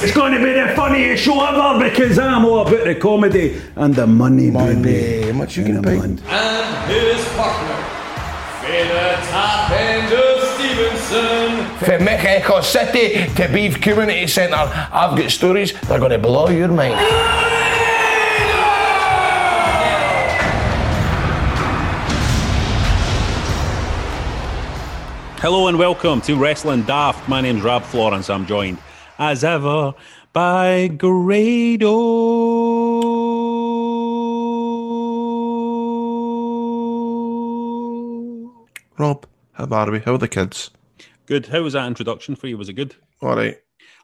It's going to be the funniest show ever because I'm all about the comedy and the money, Money. baby. How much you And gonna pay? and his partner, Fina Top End of Stevenson. From Echo City to Beef Community Centre, I've got stories that are going to blow your mind. Hello and welcome to Wrestling Daft. My name's Rab Florence. I'm joined, as ever, by Grado. Rab, how are we? How are the kids? Good. How was that introduction for you? Was it good? All right.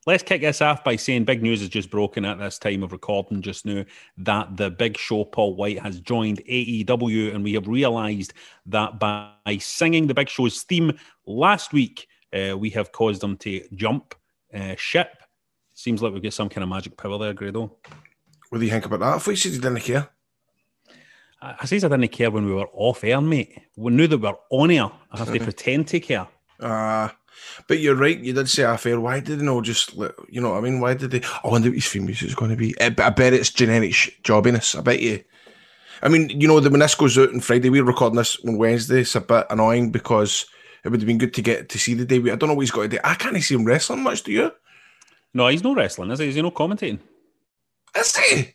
Let's kick this off by saying big news has just broken at this time of recording just now that the big show Paul White has joined AEW, and we have realised that by singing the big show's theme last week, uh, we have caused him to jump uh, ship. Seems like we've got some kind of magic power there, Grado. What do you think about that? I thought you said you didn't care. I, I says I didn't care when we were off air, mate. We knew that we were on air. I have to pretend to care. Uh, but you're right. You did say affair. Why did they not just, let, you know what I mean? Why did they? I wonder what his theme music is going to be. I, I bet it's generic sh- jobbiness. I bet you. I mean, you know, the when this goes out on Friday, we're recording this on Wednesday. It's a bit annoying because it would have been good to get to see the day. I don't know what he's got to do. I can't see him wrestling much, do you? No, he's no wrestling, is he? Is he no commentating? Is he?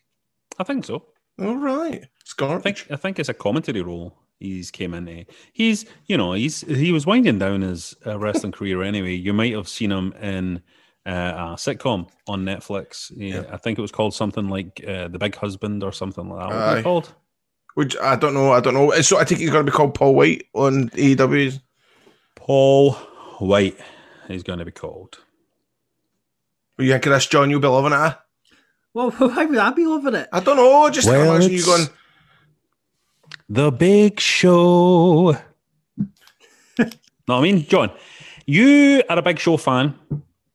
I think so. All right. It's I think I think it's a commentary role he's came into. He's you know he's he was winding down his uh, wrestling career anyway. You might have seen him in uh, a sitcom on Netflix. Yeah, I think it was called something like uh, The Big Husband or something like that. What was called? Which I don't know. I don't know. So I think he's going to be called Paul White on E AEW. Paul White is going to be called. Are you think of this, John? You'll be loving it. eh? Well, why would I be loving it? I don't know. Just Well, imagine you it's- going. The Big Show. no, I mean, John, you are a Big Show fan.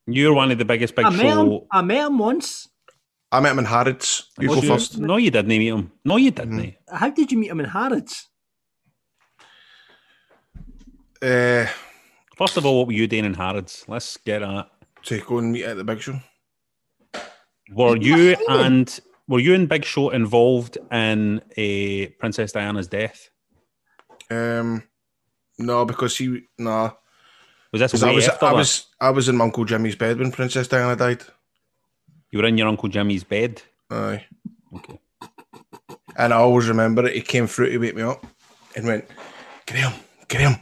You're one of the biggest Big I met, him, Show. I met him once. I met him in Harrods. You go you- first. No, you didn't meet him. No, you didn't. How did you meet him in Harrods? Uh, First of all, what were you doing in Harrods? Let's get at. to go and meet at the big show. Were you and were you and Big Show involved in a Princess Diana's death? Um, no, because he no, Was this 'cause way I was after I was I was in my uncle Jimmy's bed when Princess Diana died. You were in your uncle Jimmy's bed. Aye, Okay. and I always remember it. He came through to wake me up and went, Graham, Graham,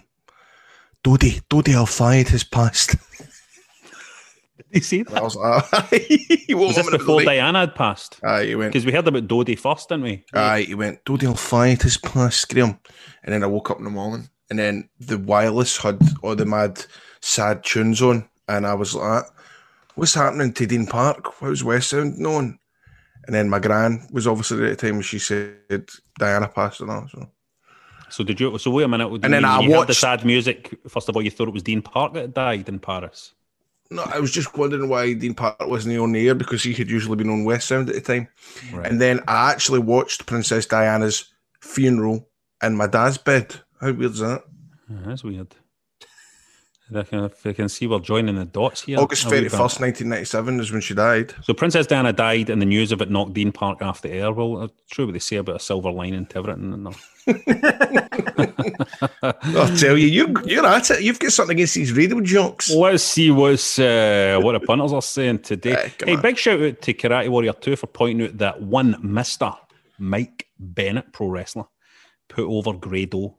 Dodi, Dodi Al-Fayed has passed. Did you see I that? was uh, like, he won't Was this before late. Diana had passed? Aye, he went. Because we heard about Dodi first, didn't we? Aye, he went, Dodi Al-Fayed has passed, Graham. And then I woke up in the morning and then the wireless had oh, all the mad sad tunes on. And I was like, what's happening to Dean Park? How's West Sound known? And then my gran was obviously there at the time when she said Diana passed and all. So. So did you? So wait a minute. And then I heard the sad music. First of all, you thought it was Dean Park that died in Paris. No, I was just wondering why Dean Park wasn't on the air because he had usually been on West Sound at the time. Right. And then I actually watched Princess Diana's funeral in my dad's bed. How weird is that? Oh, that's weird. I can, if I can see we're joining the dots here. August I would thirty have- first, nineteen ninety seven is when she died. So Princess Diana died, and the news of it knocked Dean Park off the air. Well, true what they say about a silver lining to everything. and all. I'll tell you, you're you're at it. You've got something against these radio jokes. Let's see what's uh, what the punters are saying today. Come hey, on. big shout out to Karate Warrior 2 for pointing out that one Mister Mike Bennett, pro wrestler, put over Grado,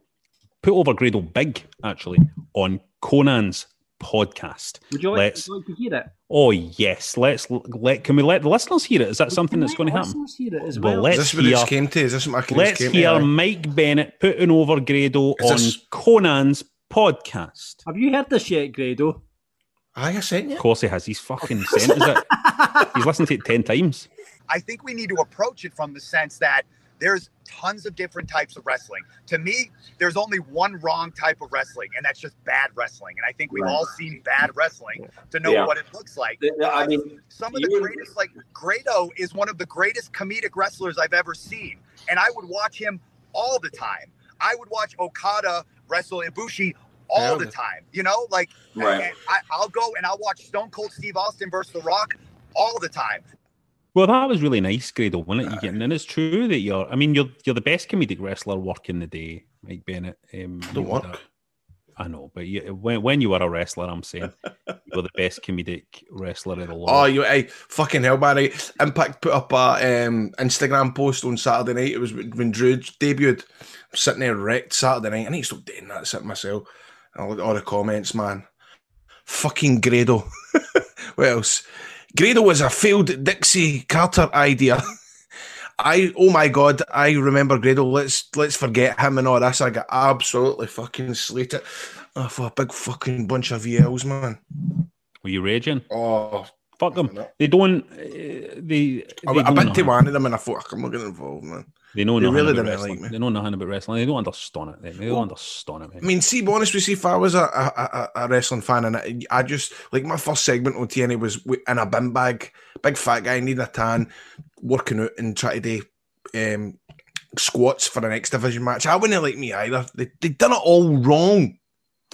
put over Grado big actually on Conan's podcast. Would you like, Let's. would you like to hear it? Oh yes, let's let. Can we let the listeners hear it? Is that something that's going to happen? Listeners hear it as Well, well. let's Is this what hear. it's came to? Is this what my case Let's came hear to? Aye. Mike Bennett putting over Grado Is on this- Conan's podcast. Have you heard this yet, Grado? I sent you. Of course, he has. He's fucking sent us it. He's listened to it ten times. I think we need to approach it from the sense that there's tons of different types of wrestling. To me, there's only one wrong type of wrestling, and that's just bad wrestling. And I think we've Right. all seen bad wrestling to know Yeah. what it looks like. Yeah, I mean, Some of the you- greatest, like Grado, is one of the greatest comedic wrestlers I've ever seen, and I would watch him all the time. I would watch Okada wrestle Ibushi all Yeah. the time. You know, like Right. I, I'll go and I'll watch Stone Cold Steve Austin versus The Rock all the time. Well, that was really nice, Grado, wasn't it? You getting, and it's true that you're. I mean, you're you're the best comedic wrestler working the day, Mike Bennett. Um, Don't work. I know, but you, when when you were a wrestler, I'm saying you were the best comedic wrestler of the law. Oh, you hey, fucking hell, Barry. Impact put up a um, Instagram post on Saturday night. It was when Drew debuted. I'm sitting there wrecked Saturday night. I need to stop doing that, sitting myself. And I look at all the comments, man. Fucking Grado. what else? Grado was a failed Dixie Carter idea. I oh my god, I remember Grado. Let's let's forget him and all this. I got absolutely fucking slated. Oh, for a big fucking bunch of VLs, man. Were you raging? Oh, Fuck them. They don't. Uh, they. they I, I been to one of them and I thought, I'm not getting involved, man. They know They nothing really about wrestling. like. They know nothing about wrestling. They don't understand it. They, they don't understand it. I mean, see, be honest with you, if I was a, a, a, wrestling fan and I, I just, like my first segment on TNA was in a bin bag, big fat guy, needing a tan, working out and trying to do um, squats for an X Division match. I wouldn't like me either. They, they done it all wrong,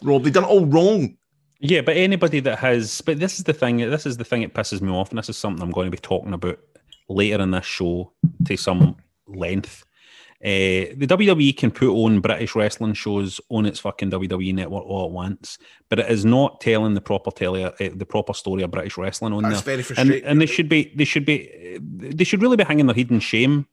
Rab. They done it all wrong. Yeah, but anybody that has, but this is the thing. This is the thing that pisses me off, and this is something I'm going to be talking about later in this show to some length. Uh, the WWE can put on British wrestling shows on its fucking WWE network all at once, but it is not telling the proper tele, uh, the proper story of British wrestling on there. That's there. very and, frustrating. and they should be, they should be, they should really be hanging their head in shame.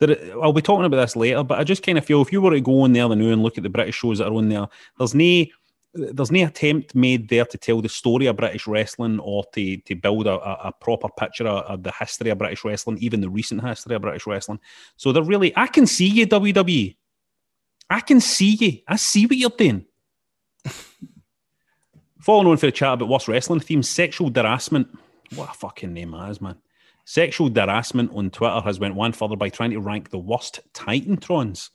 That it, I'll be talking about this later, but I just kind of feel if you were to go on there the now and look at the British shows that are on there, there's no there's no attempt made there to tell the story of British wrestling or to to build a, a, proper picture of, of the history of British wrestling, even the recent history of British wrestling. So they're really, I can see you, WWE. I can see you. I see what you're doing. Following on for the chat about worst wrestling themes, sexual harassment. What a fucking name that is, man. Sexual harassment on Twitter has went one further by trying to rank the worst Titan Titantrons.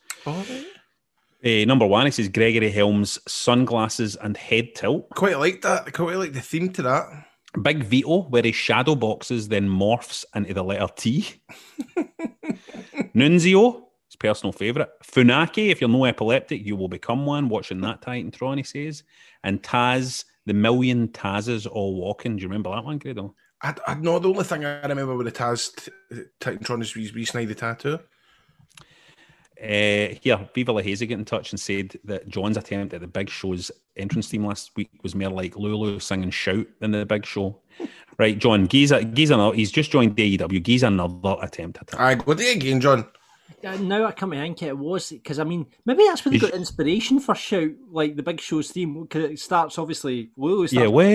Uh, number one, it says Gregory Helms, sunglasses and head tilt. Quite like that. I quite like the theme to that. Big Vito, where he shadow boxes, then morphs into the letter T. Nunzio, his personal favourite. Funaki, if you're no epileptic, you will become one. Watching that Titantron, he says. And Taz, the million Tazes all walking. Do you remember that one, Grado? I, I know the only thing I remember with the Taz t- Titantron is we, we snide the tattoo. Uh, here, Viva La Hazy get in touch and said that John's attempt at the Big Show's entrance theme last week was more like Lulu singing shout than the Big Show. Right, John, Giza, Giza, he's just joined AEW. Giza another attempt at it. I go there again, John. Uh, now I come to think it was because I mean maybe that's where they got inspiration for shout like the big show's theme because it starts obviously Lulu starts Yeah, well,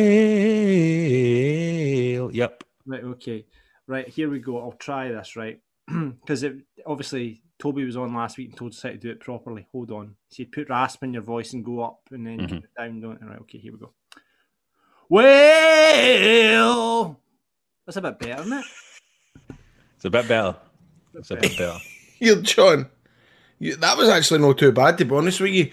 yep. Right, okay. Right, here we go. I'll try this, right? Because it obviously Toby was on last week and told us how to do it properly. Hold on. So you put rasp in your voice and go up and then keep it down, don't you? Right, okay, here we go. Well, that's a bit better, isn't it? It's a bit better. It's a bit better. You're John. You, that was actually not too bad, to be honest with you.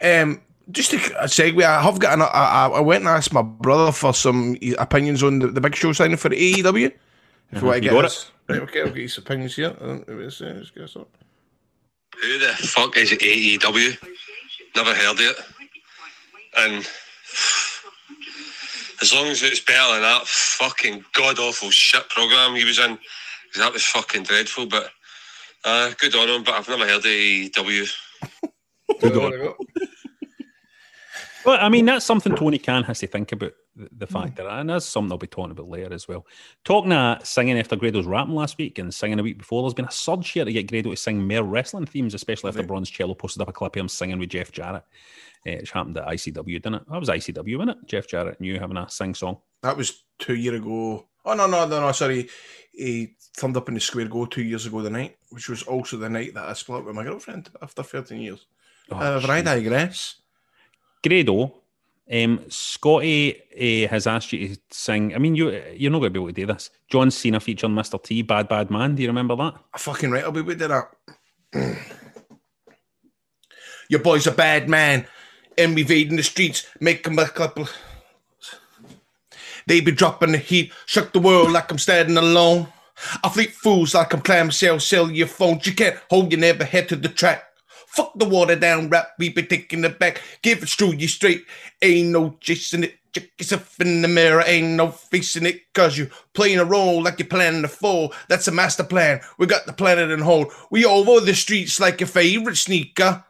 Um, just a, a segue, I have got an, I, I I went and asked my brother for some opinions on the, the big show signing for AEW. If Uh-huh, you want to get got his, right, okay, I'll get his opinions here. Let's, let's get up. Who the fuck is AEW? Never heard of it. And as long as it's better than that fucking god awful shit program he was in, 'cause that was fucking dreadful. But uh, good on him. But I've never heard of AEW. Good on. Well, I mean, that's something Tony Khan has to think about the, the fact that, and that's something I'll be talking about later as well. Talking uh, singing after Grado's rapping last week and singing a week before, there's been a surge here to get Grado to sing more wrestling themes, especially after Bronze Cello posted up a clip of him singing with Jeff Jarrett, uh, which happened at ICW, didn't it? That was ICW, wasn't it? Jeff Jarrett and you having a sing song. That was two year ago. Oh no, no, no, no. Sorry, he thumbed up in the square go two years ago the night, which was also the night that I split up with my girlfriend after thirteen years. Oh, uh, but I digress. Grado, um, Scotty uh, has asked you to sing. I mean, you you're not going to be able to do this. John Cena featuring Mr. T, Bad Bad Man. Do you remember that? I Fucking right, I'll be with that. Your boy's a bad man, and we've in the streets, him a couple. They be dropping the heat, shook the world like I'm standing alone. I fleet fools like I'm clamshell, sell your phones. You can't hold your never head to the track. Fuck the water down rap, we be taking it back. Give it through you straight. Ain't no chasing it. Check yourself in the mirror, ain't no facing it. Cause you playing a role like you're planning to fall. That's a master plan. We got the planet in hold. We over the streets like your favorite sneaker.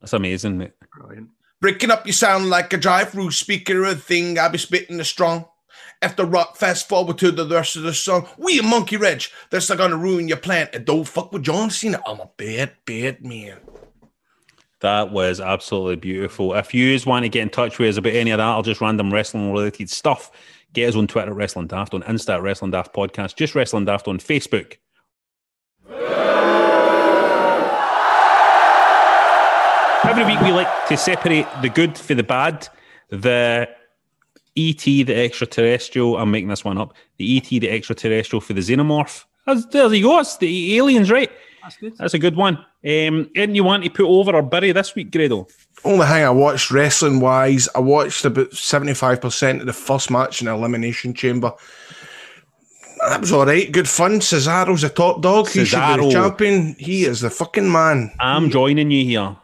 That's amazing, mate. Brilliant. Breaking up your sound like a drive-through speaker a thing. I be spitting the strong. After rock, fast forward to the rest of the song. We a monkey wrench. That's not gonna ruin your plan. And don't fuck with John Cena. I'm a bad, bad man. That was absolutely beautiful. If you want to get in touch with us about any of that or just random wrestling related stuff, get us on Twitter at Wrestling Daft, on Insta at Wrestling Daft Podcast, just Wrestling Daft on Facebook. Every week we like to separate the good for the bad. The ET, the extraterrestrial, I'm making this one up. The ET, the extraterrestrial for the xenomorph. That's, there you go. It's the aliens, right? That's good. That's a good one. Um, anything you want to put over or bury this week, Grado? Only thing I watched wrestling wise, I watched about 75% of the first match in the Elimination Chamber. That was all right. Good fun. Cesaro's the top dog. He should be the champion. He is the fucking man. I'm joining you here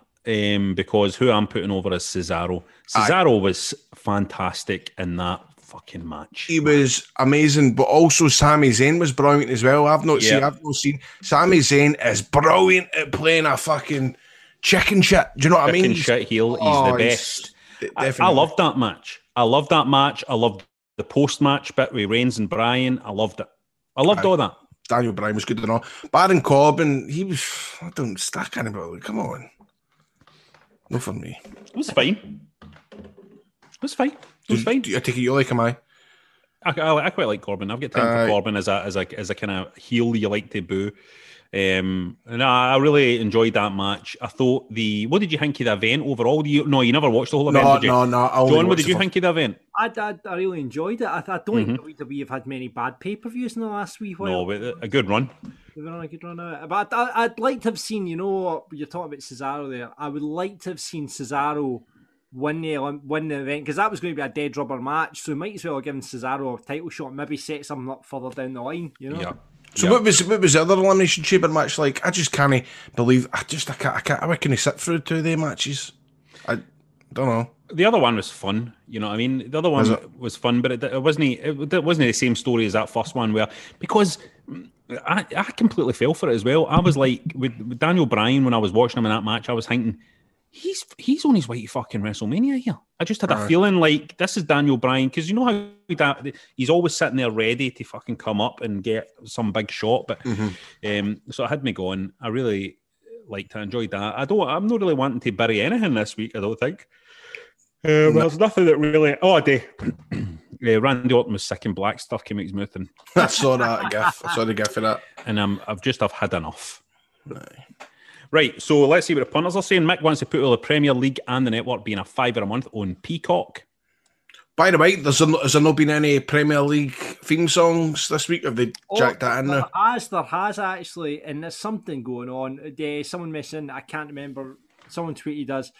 um, because who I'm putting over is Cesaro. Cesaro was fantastic in that fucking match. He was amazing, but also Sami Zayn was brilliant as well. I've not seen. Yeah. I've not seen. Sami Zayn is brilliant at playing a fucking chicken shit. Do you know what I mean? Chicken shit heel. He's Oh, the best. d- I. I loved that match. I loved that match. I loved the post match bit with Reigns and Bryan. I loved it. I loved all that. Daniel Bryan was good and all. Baron Corbin, he was. I don't stack anybody. Come on. No for me. It was fine. It was fine. It was fine. Do you- I take it you like him, I. I, I, I quite like Corbin. I've got time Aye. for Corbin as a as a as a kind of heel you like to boo. Um, and I, I really enjoyed that match. I thought the what did you think of the event overall? Do you, no, you never watched the whole event. No, did you? no, no. I only John, what did you think of the event? I, I, I really enjoyed it. I, I don't think WWE have had many bad pay per views in the last wee while. Mm-hmm. No, but a good run. They've been on a good run of it. But I, I'd like to have seen, you know, what you're talking about Cesaro there. I would like to have seen Cesaro win the Olymp- win the event because that was going to be a dead rubber match. So might as well have given Cesaro a title shot, maybe set something up further down the line. You know, Yeah. So Yeah. what was what was the other elimination chamber match like? I just can't believe. I just I can't. I can't. How can he sit through two of them matches? I don't know. The other one was fun. You know what I mean? The other one Was was, fun, but it, it wasn't. It, it wasn't the same story as that first one. Where because I, I completely fell for it as well. I was like with, with Daniel Bryan when I was watching him in that match. I was thinking he's he's on his way to fucking WrestleMania here. I just had a Aye. feeling like this is Daniel Bryan because you know how he he's always sitting there ready to fucking come up and get some big shot. But um, so I had me going. I really liked. I enjoyed that. I don't. I'm not really wanting to bury anything this week. I don't think. Um, There's nothing that really. Oh, I do. Uh, Randy Orton was sick and black stuff came out his mouth, and I saw that gif. I saw the gif of that. and um, I've just I've had enough. Right, so let's see what the punters are saying. Mick wants to put all the Premier League and the network being a fiver a month on Peacock. By the way, there's a, has there not been any Premier League theme songs this week? Have they jacked that in there there? has, there has actually, and there's something going on. Uh, someone missing, I can't remember. Someone tweeted us.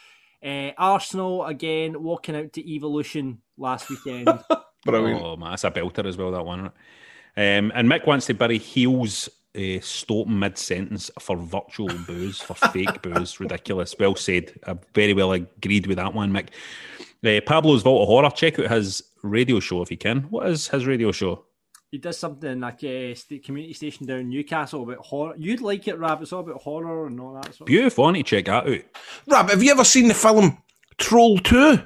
Uh, Arsenal again walking out to Evolution last weekend. Brilliant. Oh man, that's a belter as well. That one. Um, and Mick wants to bury heels. Uh, stop mid sentence for virtual booze, for fake booze. Ridiculous. Well said. I very well agreed with that one, Mick. Uh, Pablo's Vault of Horror. Check out his radio show if you can. What is his radio show? He does something like a state community station down in Newcastle about horror. You'd like it, Rab. It's all about horror and all that sort. Beautiful. I need to check that out. Rab, have you ever seen the film Troll 2?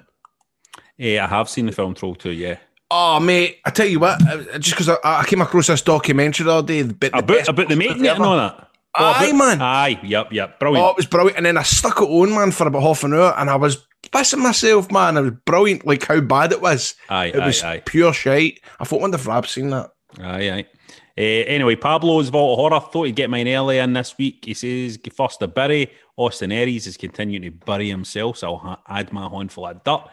Eh, I have seen the film Troll 2, yeah. Oh, mate, I tell you what, uh, just because I, I came across this documentary the other day, bit- the About, about the making it and all that. Aye, about- man. Aye, yep, yep. Brilliant. Oh, it was brilliant. And then I stuck it on, man, for about half an hour, and I was pissing myself, man. It was brilliant, like how bad it was. Aye, it was aye, aye. pure shite. I thought, wonder if Rab's seen that. Aye, aye. Uh, anyway, Pablo's Vault of Horror thought he'd get mine early in this week. He says, first to bury. Austin Aries is continuing to bury himself, so I'll ha- add my handful of dirt.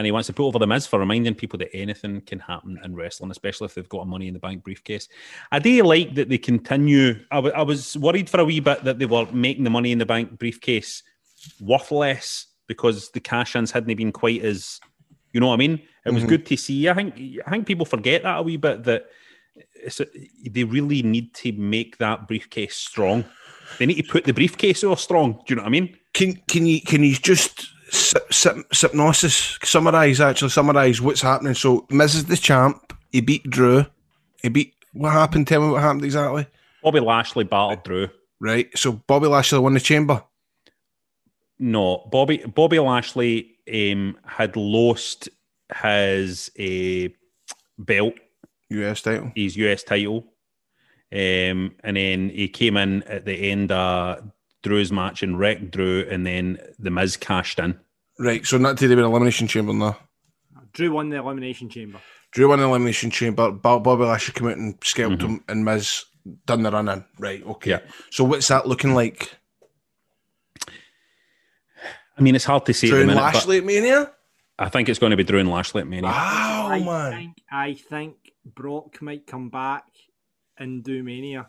And he wants to put over the Miz for reminding people that anything can happen in wrestling, especially if they've got a money in the bank briefcase. I do like that they continue. I was worried for a wee bit that they were making the money in the bank briefcase worthless because the cash ins hadn't been quite as, you know what I mean? It was Mhm. good to see. I think I think people forget that a wee bit that it's a, they really need to make that briefcase strong. They need to put the briefcase over strong. Do you know what I mean? Can can you can you just hypnosis summarize actually summarize what's happening? So Miz is the champ. He beat Drew. He beat what happened? Tell me what happened exactly. Bobby Lashley battled Drew. Right. So Bobby Lashley won the chamber. No, Bobby Bobby Lashley um, had lost his uh, belt, US title. his US title, um, and then he came in at the end of Drew's match and wrecked Drew, and then the Miz cashed in. Right. So not to do with elimination chamber now. Drew won the elimination chamber. Drew won the elimination chamber. Bo- Bobby Lashley came out and scalped Mm-hmm. him, and Miz done the run in. Right. Okay. Yeah. So what's that looking like? I mean, it's hard to say. at Drew the and minute, but Lashley at Mania. I think it's going to be Drew and Lashley at Mania. Wow, I man. think I think Brock might come back and do Mania.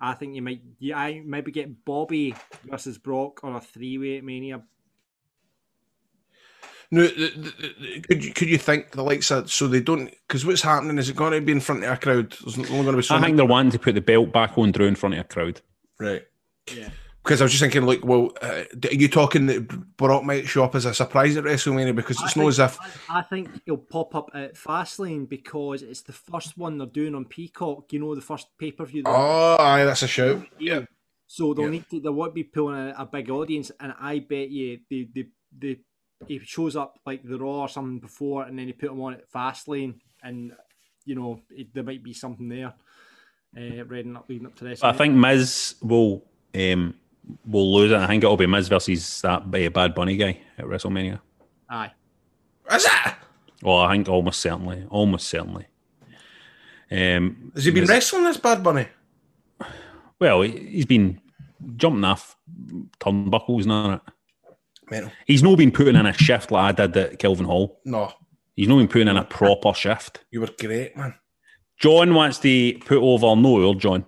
I think you might yeah, I maybe get Bobby versus Brock on a three way at Mania. No, th- th- th- could you could you think the likes of so they don't because what's happening is it going to be in front of a crowd? There's only going to be so I think they're wanting to put the belt back on Drew in front of a crowd. right. Yeah. Because I was just thinking, like, well, uh, are you talking that Brock might show up as a surprise at WrestleMania? Because it's I not think- as if I think he'll pop up at Fastlane because it's the first one they're doing on Peacock. You know, the first pay per view. oh, aye, that's a show. Yeah. So they'll Yeah. need to. They won't be pulling a, a big audience, and I bet you they they they he shows up like the Raw or something before, and then he put him on at Fastlane, and you know it, there might be something there. Uh, leading up, leading up to this. I think Miz will um, will lose it. I think it'll be Miz versus that uh, Bad Bunny guy at WrestleMania. Aye. Is it? Well, I think almost certainly, almost certainly. Um, Has he been Miz- wrestling this Bad Bunny? Well, he- he's been jumping off turnbuckles and it. Mental. He's not been putting in a shift like I did at Kelvin Hall. No, He's not been putting in a proper shift. you were great, man. John wants to put over no old John.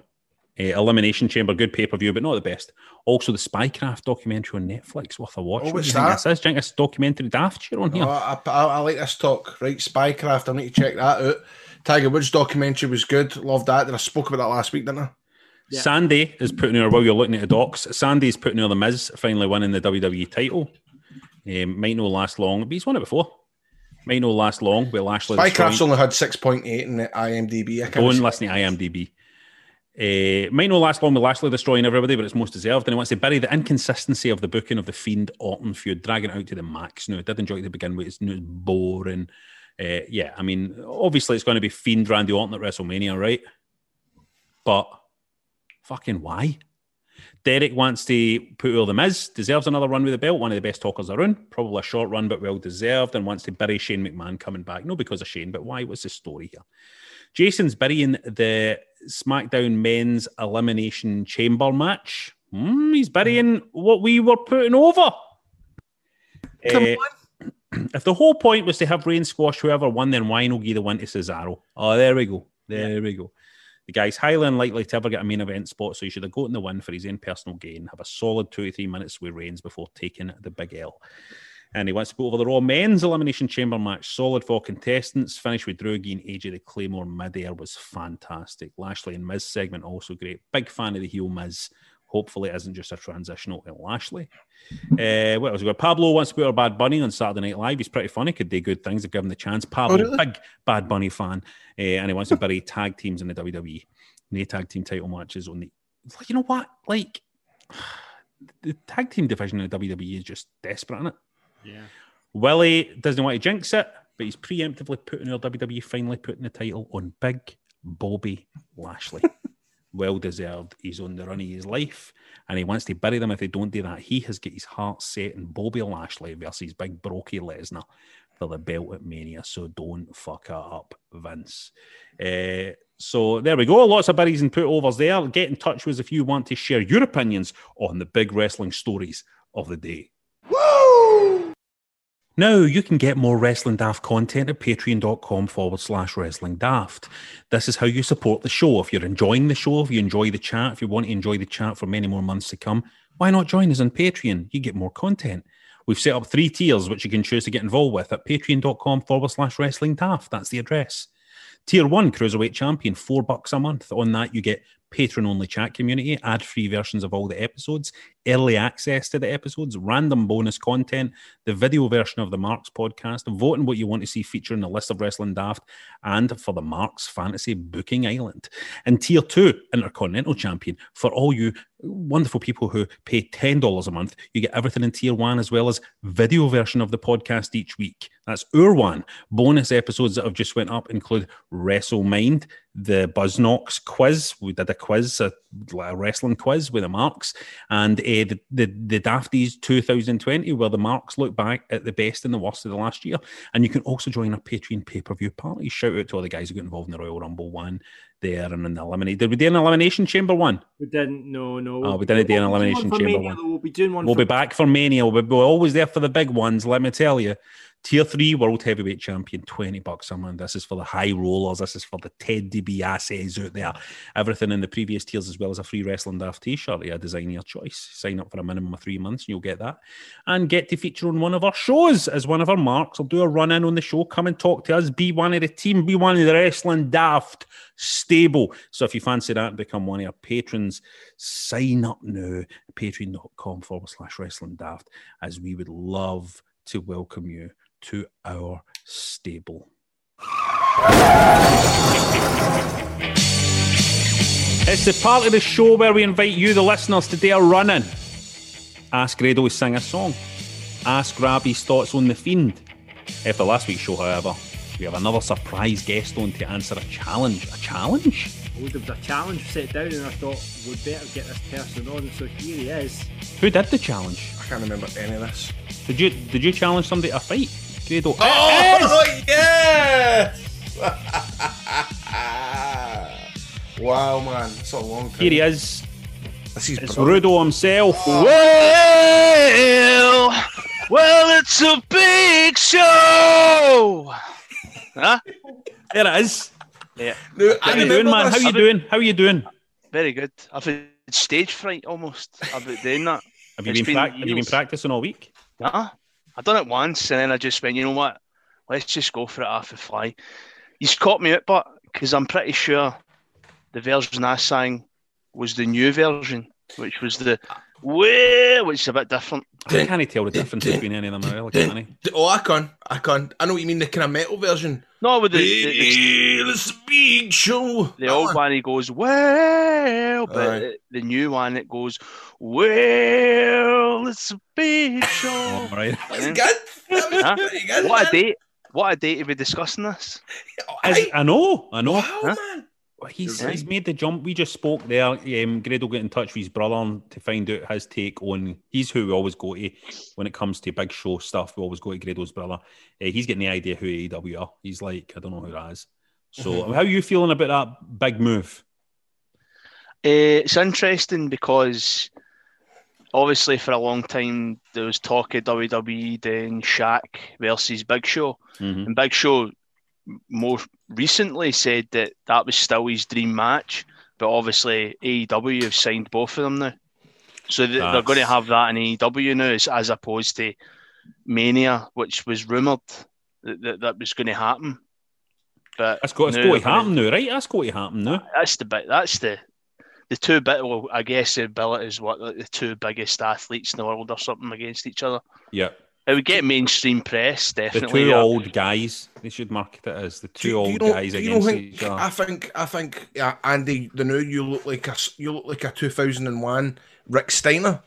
Uh, Elimination Chamber, good pay per view, but not the best. Also, the Spycraft documentary on Netflix, worth a watch. Oh, What what's do you think that? this is? Do you think it's documentary daft shit on here? Oh, I, I, I like this talk. Right, Spycraft. I need to check that out. Tiger Woods documentary was good. Loved that. I spoke about that last week, didn't I? Yeah. Sandy is putting her while you're looking at the docs. Sandy's putting her the Miz finally winning the WWE title. Um, might not last long, but he's won it before. Might not last long. With Lashley, Spycraft's only had six point eight in the IMDb. I Don't can't listen to IMDb. Uh, might not last long with Lashley destroying everybody, but it's most deserved. And he wants to bury the inconsistency of the booking of the Fiend Orton feud, dragging it out to the max. No, it did enjoy it to begin with. It's, it's boring. Uh, yeah, I mean, obviously it's going to be Fiend Randy Orton at WrestleMania, right? But fucking why? Derek wants to put all the Miz, deserves another run with the belt, one of the best talkers around. Probably a short run, but well deserved, and wants to bury Shane McMahon coming back. No, because of Shane, but why? What's the story here? Jason's burying the SmackDown Men's Elimination Chamber match. Hmm, he's burying what we were putting over. Eh, if the whole point was to have Reigns squash whoever won, then why not give the win to Cesaro? Oh, there we go. There we go. The guy's highly unlikely to ever get a main event spot, so he should have gotten the win for his own personal gain, have a solid two to three minutes with Reigns before taking the big L. And he wants to put over the Raw Men's Elimination Chamber match. Solid for contestants. Finish with Drew again. AJ the Claymore midair was fantastic. Lashley and Miz segment also great. Big fan of the heel Miz. Hopefully, it isn't just a transitional to Lashley. Uh, what else? We got Pablo wants to put our Bad Bunny on Saturday Night Live. He's pretty funny. Could do good things if given the chance. Pablo, really? big Bad Bunny fan, uh, and he wants to bury tag teams in the WWE. No tag team title matches on the. You know what? Like the tag team division in the WWE is just desperate, is it? Yeah. Willie doesn't want to jinx it, but he's preemptively putting our WWE finally putting the title on Big Bobby Lashley. well deserved. He's on the run of his life, and he wants to bury them if they don't do that. He has got his heart set in Bobby Lashley versus Big Brokey Lesnar for the belt at Mania. So don't fuck up, Vince. Uh, so there we go. Lots of buddies and put overs there. Get in touch with us if you want to share your opinions on the big wrestling stories of the day. Now you can get more Wrestling Daft content at patreon.com forward slash wrestling daft. This is how you support the show. If you're enjoying the show, if you enjoy the chat, if you want to enjoy the chat for many more months to come, why not join us on Patreon? You get more content. We've set up three tiers which you can choose to get involved with at patreon.com forward slash wrestling daft. That's the address. Tier one, Cruiserweight Champion, four bucks a month. On that, you get patron only chat community, ad free versions of all the episodes, early access to the episodes, random bonus content, the video version of the Marks podcast, voting what you want to see featured in the list of Wrestling Daft, and for the Marks Fantasy Booking Island. And tier two, Intercontinental Champion, for all you wonderful people who pay $10 a month, you get everything in tier one as well as video version of the podcast each week. That's our one. Bonus episodes that have just went up include Wrestle Mind, the Buzz quiz. We did a quiz, a, a wrestling quiz with the marks, and uh, the, the the Dafties 2020, where the marks look back at the best and the worst of the last year. And you can also join our Patreon pay per view party. Shout out to all the guys who got involved in the Royal Rumble one there and in the elimination. Did we do an elimination chamber one? We didn't. No, no. Oh, we didn't do an elimination chamber Mania, one. though. We'll be doing one. We'll for be back for Mania. We'll be, we're always there for the big ones, let me tell you. Tier three world heavyweight champion, 20 bucks a month. This is for the high rollers. This is for the Ted DiBiase's out there. Everything in the previous tiers, as well as a free Wrestling Daft t shirt. Yeah, design your choice. Sign up for a minimum of three months and you'll get that. And get to feature on one of our shows as one of our marks. I'll do a run in on the show. Come and talk to us. Be one of the team. Be one of the Wrestling Daft stable. So if you fancy that become one of our patrons, sign up now. Patreon.com forward slash Wrestling Daft as we would love to welcome you to our stable. It's the part of the show where we invite you, the listeners, to do a run in. Ask Grado to sing a song. Ask Rabbi's thoughts on The Fiend. After last week's show, however, we have another surprise guest on to answer a challenge. A challenge? Oh, there was a challenge set down, and I thought we'd better get this person on. So here he is. Who did the challenge? I can't remember any of this. Did you did you challenge somebody to a fight? Grado. Oh, yes! wow, man. It's a long time. Here he is. This is It's brilliant. Rudo himself. Well, well, it's a big show. Huh? There it is. Yeah. No, How I you doing, remember man? How this. you doing? How you doing? Very good. I've had stage fright almost about doing that. Have you It's been, been prac- have you been practicing all week? Nah, I done it once and then I just went, you know what? Let's just go for it off the fly. He's caught me out, but because I'm pretty sure the version I sang was the new version, which was the way, which is a bit different. I can't tell the difference between any of them, really, can I? Oh, I can. I can. I know what you mean, the kind of metal version. No, with the, the, the, Well, it's a big show. the old one. one, he goes, well, but Aye. the, the new one, it goes, well, it's a big show. All right. That's good. That was Huh? pretty good. What a man. date. What a day to be discussing this. Is- I know, I know. Wow, Huh? man. He's, You're right. he's made the jump. We just spoke there. Um, Grado got in touch with his brother to find out his take on. He's who we always go to when it comes to big show stuff. We always go to Grado's brother. Uh, he's getting the idea who AEW are. He's like, I don't know who that is. So, Mm-hmm. how are you feeling about that big move? Uh, it's interesting because obviously for a long time there was talk of WWE doing Shaq versus Big Show, Mhm. and Big Show more recently said that that was still his dream match, but obviously AEW have signed both of them now, so th- they're going to have that in AEW now as, as opposed to Mania, which was rumored that that, that was going to happen. But That's got, now got to happen now, right? That's got to happen now. that's the bit. That's the the two bit. Well, I guess the ability is what like, the two biggest athletes in the world or something against each other. Yeah. It would get mainstream press, definitely. The two yeah. old guys. They should market it as the two Do you old know- guys do you against think, each other. I think I think yeah, Andy, the new you look like a s- you look like a two thousand and one Rick Steiner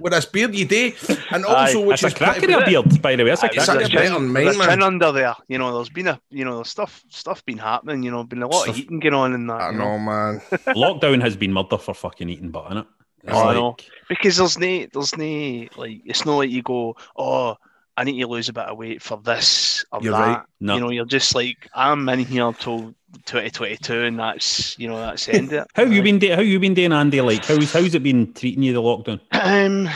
with his beard you do, and also Aye. which That's is a cracker pretty- of a beard, by the way. That's a Aye, It's cracker. a there's bit on there's mine, a man. under there. You know, there's been a you know stuff stuff been happening. You know, been a lot Stuff- of eating going on in that. I you know, man. Lockdown has been murder for fucking eating butt, innit? It's Oh, I like- know. because there's no there's no like it's not like you go oh I need to lose a bit of weight for this or You're that. right. No. You know, you're just like I'm in here till 2022, and that's you know that's the end of it. How you been? How you been doing, Andy? Like, how's how's it been treating you the lockdown? Um,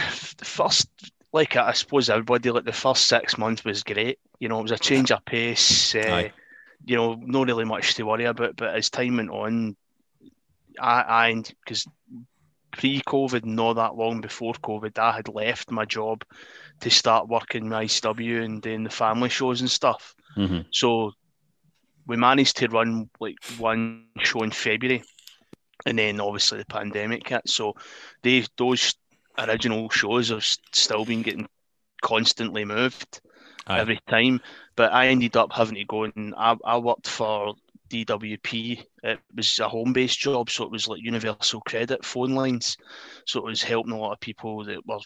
first, like I suppose everybody, like the first six months was great. You know, it was a change of pace. Uh, you know, not really much to worry about. But as time went on, I, I because pre-COVID, not that long before COVID, I had left my job to start working with ICW and doing the family shows and stuff. Mhm. So we managed to run like one show in February, and then obviously the pandemic hit. So they those original shows have still been getting constantly moved Aye. every time. But I ended up having to go and I, I worked for DWP. It was a home based job, so it was like universal credit phone lines. So it was helping a lot of people that were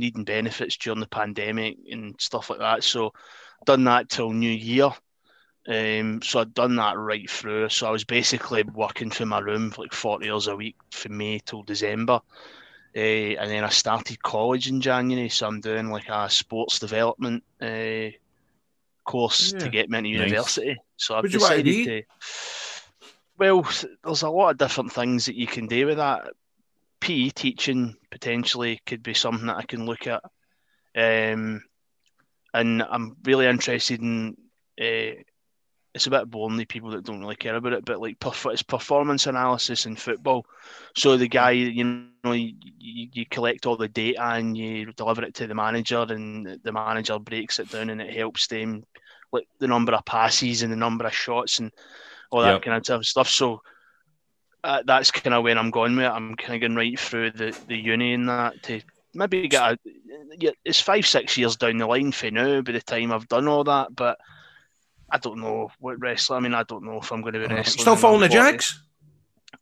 needing benefits during the pandemic and stuff like that. So done that till New Year. Um, so I'd done that right through. So I was basically working from my room for like 40 hours a week from May till December. Uh, and then I started college in January, so I'm doing like a sports development uh, course Yeah. to get me into Nice. university. So I've What'd you want decided to. Well, there's a lot of different things that you can do with that. PE teaching potentially could be something that I can look at. Um, and I'm really interested in. Uh, it's a bit boring to people that don't really care about it, but like perf- it's performance analysis in football. So the guy, you know, you, you, you collect all the data and you deliver it to the manager, and the manager breaks it down, and it helps them, like the number of passes and the number of shots and all that Yep. kind of stuff. So uh, that's kind of where I'm going with it. I'm kind of going right through the, the uni and that to maybe get a. It's five six years down the line for now. By the time I've done all that, but I don't know what wrestling. I mean, I don't know if I'm going to be wrestling. Still following the I'm 40. Jags?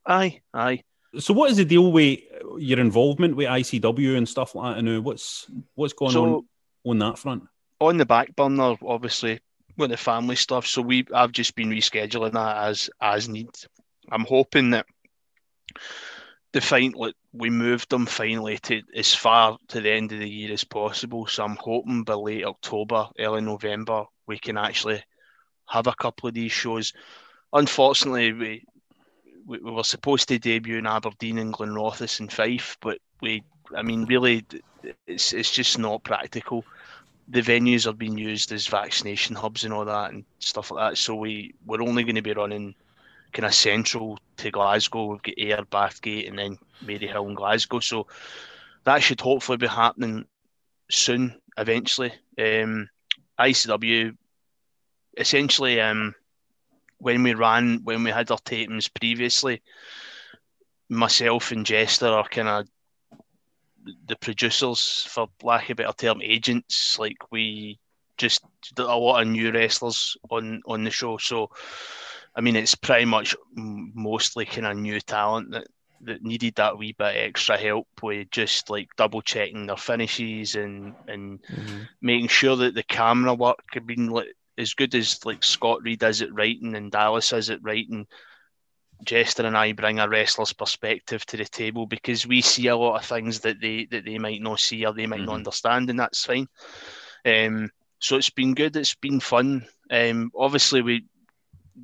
Aye, aye. So, what is the deal with your involvement with ICW and stuff like that? And what's what's going So- on on that front? on the back burner, obviously, with the family stuff. So we, I've just been rescheduling that as as need. I'm hoping that the fine, like we moved them finally to as far to the end of the year as possible. So I'm hoping by late October, early November, we can actually have a couple of these shows. Unfortunately, we we, we were supposed to debut in Aberdeen and Glenrothes and Fife, but we, I mean, really, it's it's just not practical the venues are being used as vaccination hubs and all that and stuff like that. So we we're only going to be running kind of central to Glasgow. We've got Ayr, Bathgate, and then Maryhill and Glasgow. So that should hopefully be happening soon, eventually. Um, ICW, essentially, um, when we ran, when we had our tapings previously, myself and Jester are kind of the producers, for lack of a better term, agents. Like we just did a lot of new wrestlers on on the show. So, I mean, it's pretty much mostly kind of new talent that that needed that wee bit extra help with just like double checking their finishes and and making sure that the camera work had been like as good as like Scott Reed does it writing and Dallas is it writing. Jester and I bring a wrestler's perspective to the table because we see a lot of things that they that they might not see or they might not understand, and that's fine. Um, so it's been good. It's been fun. Um, obviously, we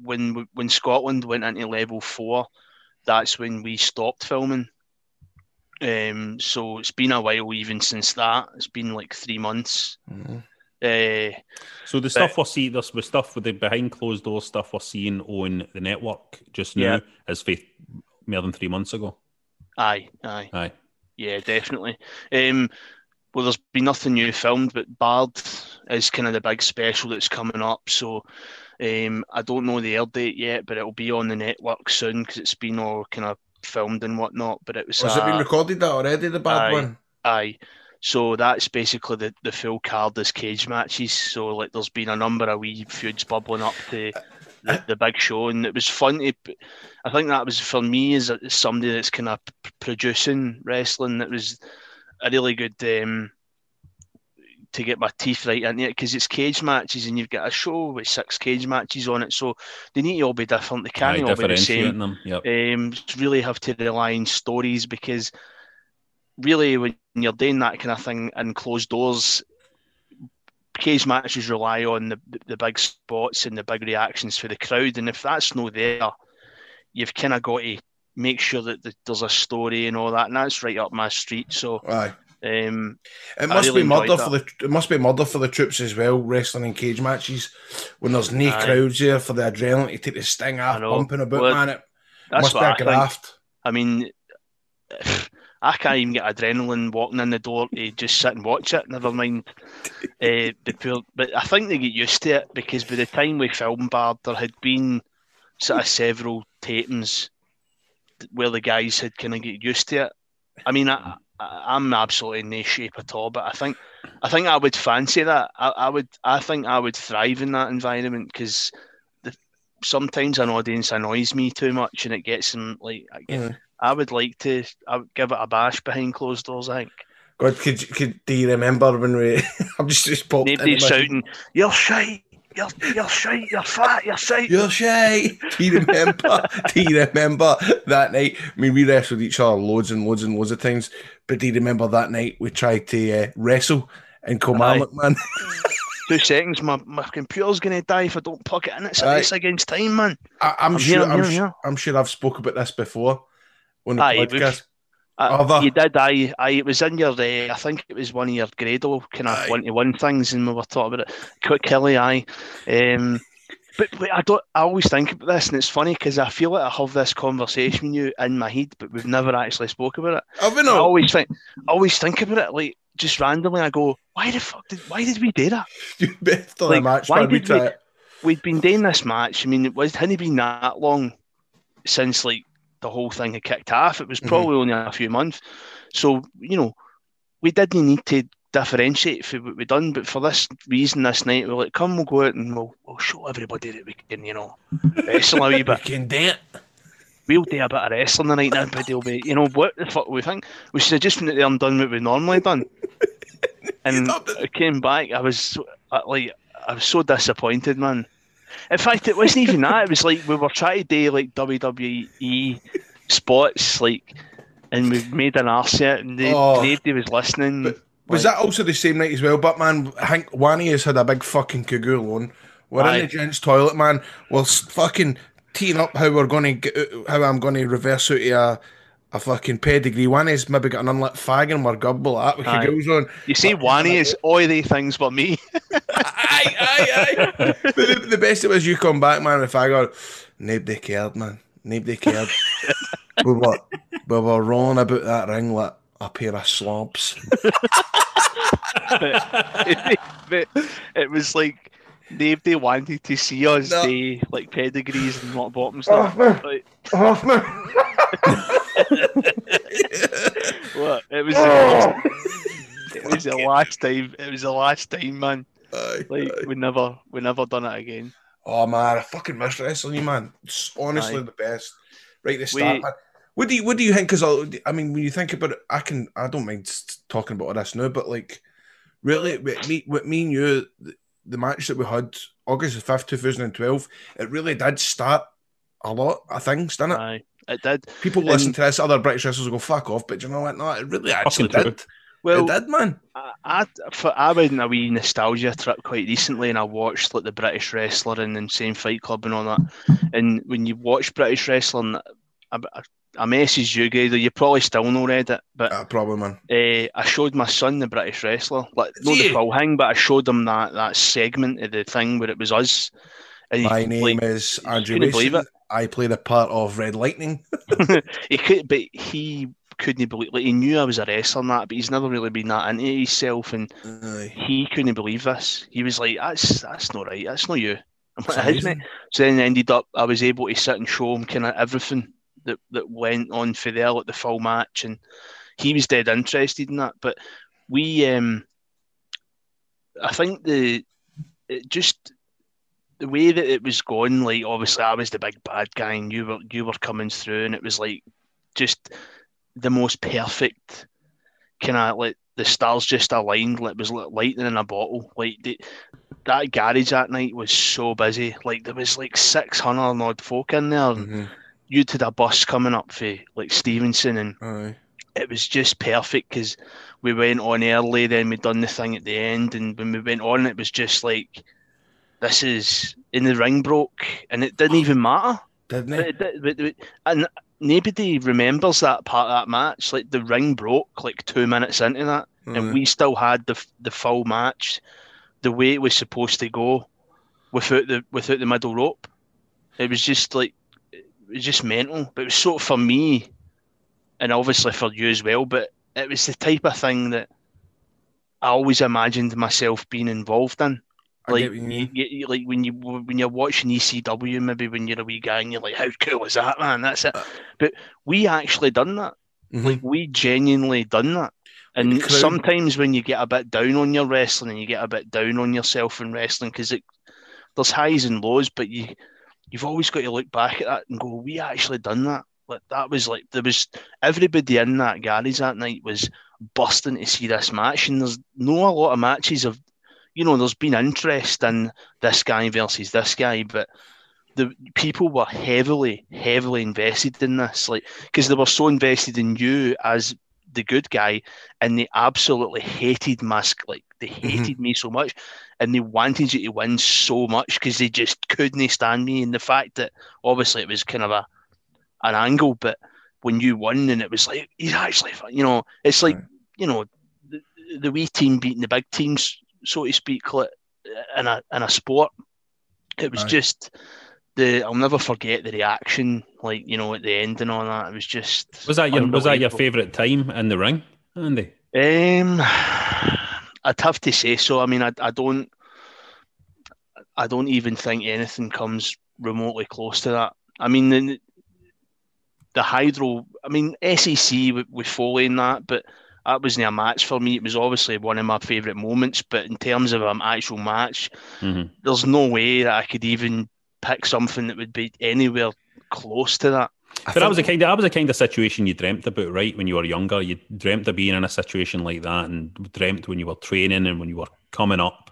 when when Scotland went into level four, that's when we stopped filming. Um, so it's been a while even since that. It's been like three months. Uh, So the stuff we're seeing, this with stuff with the behind closed doors stuff we're seeing on the network just now Yeah. is for more than three months ago. aye, aye. Aye. Yeah, definitely. Um, well, there's been nothing new filmed, but Bard is kind of the big special that's coming up. So um, I don't know the air date yet, but it'll be on the network soon because it's been all kind of filmed and whatnot. But it was Has it uh, been recorded that already? The bad aye. one. Aye. So that's basically the, the full card as cage matches. So like there's been a number of wee feuds bubbling up to the, the big show, and it was fun to. I think that was for me as, somebody that's kind of producing wrestling. It was a really good um, to get my teeth right into it because it's cage matches, and you've got a show with six cage matches on it. So they need to all be different. They can't Aye, all be the differentiating same them. Yep. um, really have to rely on stories because really when you're doing that kind of thing in closed doors, cage matches rely on the, the big spots and the big reactions for the crowd. And if that's not there, you've kind of got to make sure that the, there's a story and all that. And that's right up my street. So Aye. Um, It must really be murder for the. It must be murder for the troops as well. Wrestling in cage matches when there's no Aye. crowds there for the adrenaline to take the sting off, know. pumping about, Well, man. It that's must be a I think. graft. I mean, I can't even get adrenaline walking in the door to just sit and watch it. Never mind uh, the poor. But I think they get used to it because by the time we filmed Bard, there had been sort of several tapings where the guys had kind of get used to it. I mean, I, I'm absolutely in no shape at all, but I think I think I would fancy that. I, I would. I think I would thrive in that environment because sometimes an audience annoys me too much, and it gets them like. I, get, I would like to. I would give it a bash behind closed doors. I think. God, could, could do you remember when we? I'm just just popped. Nobody shouting, "You're shite! You're you're shite! You're fat! You're shite!" You're shy. Do you remember? do you remember that night? I mean, we wrestled each other loads and loads and loads of times. But do you remember that night we tried to uh, wrestle in Kilmarnock, man? Two seconds, my, my computer's gonna die if I don't plug it in. It's a race against time, man. I, I'm, I'm sure. here, I'm here, I'm here. I'm sure I've spoke about this before on the Aye, podcast. Uh, Other- you did, I, I. It was in your, uh, I think it was one of your Grado kind of one to one things, and we were talking about it. Quick Hilly, aye. Um, but, but I don't. I always think about this, and it's funny because I feel like I have this conversation with you in my head, but we've never actually spoke about it. Have we I always think, I always think about it like just randomly. I go, why the fuck did, why did we do that? You best on Like, match, why. We did we- it. we'd been doing this match. I mean, it was hadn't been that long since like the whole thing had kicked off. It was Mm-hmm. probably only a few months. So you know, we didn't need to differentiate for what we done. But for this reason, this night we're like, come, we'll go out and we'll, we'll show everybody that we can, you know, wrestle a wee We bit. can do it. We'll do a bit of wrestling tonight, and everybody will be, you know, what the fuck we think? We should have just been out there and done what we normally done. And I came back, I was uh, like, I was so disappointed, man. In fact, it wasn't even that. It was like we were trying to do like WWE spots, like, and we made an arse of it, and they, Oh. nobody was listening. Was that also the same night as well? But man, I think Wani has had a big fucking cagoule on. We're Aye. in the gents' toilet, man. We're fucking teeing up how we're going to get, how I'm going to reverse out to a, a fucking pedigree. Wani's maybe got an unlit fag and we're gubble at with Aye. cagoules on. You see, Wani is all the things but me. aye, aye, aye. but the, the best it was you come back, man, with fag on. Nobody cared, man. Nobody cared. we were, we were rolling about that ring like a pair of slobs. but it was like nobody wanted to see us No. do like pedigrees and rock bottom stuff. man. Like, Oh, what? It was. The oh. last, it was the last time. It was the last time, man. Aye, Like aye. we never, we never done it again. Oh man, I fucking miss wrestling, you man. It's honestly Aye. the best. Right the start, We- man. What do you what do you think? Because I mean, when you think about it, I can I don't mind talking about this now, but like, really, with me, with me and you, the, the match that we had August the fifth, two thousand and twelve, it really did start a lot of things, didn't it? Aye, it did. People And- listen to this, other British wrestlers go fuck off, but you know what? No, it really actually Fucking did. Well, it did, man. I, I, for, I went on a wee nostalgia trip quite recently, and I watched like the British wrestler and then same Fight Club and all that. And when you watch British wrestling, I, I, I messaged you, Grado. You probably still not read it, but Uh, probably, man. uh, I showed my son the British wrestler, like not the full thing, but I showed him that that segment of the thing where it was us. My name like, is Andrew couldn't believe Mason. I play the part of Rudo Lightning. he could, but he couldn't believe. Like he knew I was a wrestler and that, but he's never really been that into himself, and Aye. he couldn't believe this. He was like, "That's that's not right. That's not you." I'm like, It's "It is, amazing. mate." So then I ended up, I was able to sit and show him kind of everything that that went on for there like the full match, and he was dead interested in that. But we, um, I think the it just the way that it was going, like obviously I was the big bad guy, and you were you were coming through, and it was like just the most perfect kind of like the stars just aligned. Like it was like lightning in a bottle. Like the, that garage that night was so busy. Like there was like six hundred odd folk in there. Mhm. You'd had a bus coming up for like Stevenston, and Aye. it was just perfect because we went on early, then we done the thing at the end, and when we went on, it was just like this is in the ring broke, and it didn't even matter. Didn't it? it but- but- and nobody remembers that part of that match. Like the ring broke like two minutes into that, Aye. and we still had the the full match, the way it was supposed to go, without the without the middle rope. It was just like was just mental. But it was sort of for me, and obviously for you as well. But it was the type of thing that I always imagined myself being involved in. Like you mean. you- you- like when you when you're watching ECW, maybe when you're a wee guy and you're like, "How cool is that, man?" That's it. But we actually done that. Mhm. Like we genuinely done that. And sometimes when you get a bit down on your wrestling and you get a bit down on yourself in wrestling, because it there's highs and lows, but you you've always got to look back at that and go, "We actually done that." Like that was like there was everybody in that garage that night was busting to see this match, and there's no a lot of matches of, you know, there's been interest in this guy versus this guy, but the people were heavily, heavily invested in this, like because they were so invested in you as the good guy, and they absolutely hated Musk, like they mm-hmm. hated me so much, and they wanted you to win so much because they just couldn't stand me, and the fact that obviously it was kind of a an angle, but when you won and it was like he's actually, you know, it's like you know the, the wee team beating the big teams, so to speak, like, in a in a sport. It was Aye. just the I'll never forget the reaction, like you know, at the end and all that. It was just Was that your was that your favourite time in the ring, Andy? Um, I'd have to say so. I mean, I, I don't, I don't even think anything comes remotely close to that. I mean, the, the hydro. I mean, SEC with, Foley in that, but that wasn't a match for me. It was obviously one of my favourite moments, but in terms of an actual match, Mhm. there's no way that I could even pick something that would be anywhere close to that. But that was a kind of that was the kind of situation you dreamt about, right? When you were younger, you dreamt of being in a situation like that, and dreamt when you were training and when you were coming up.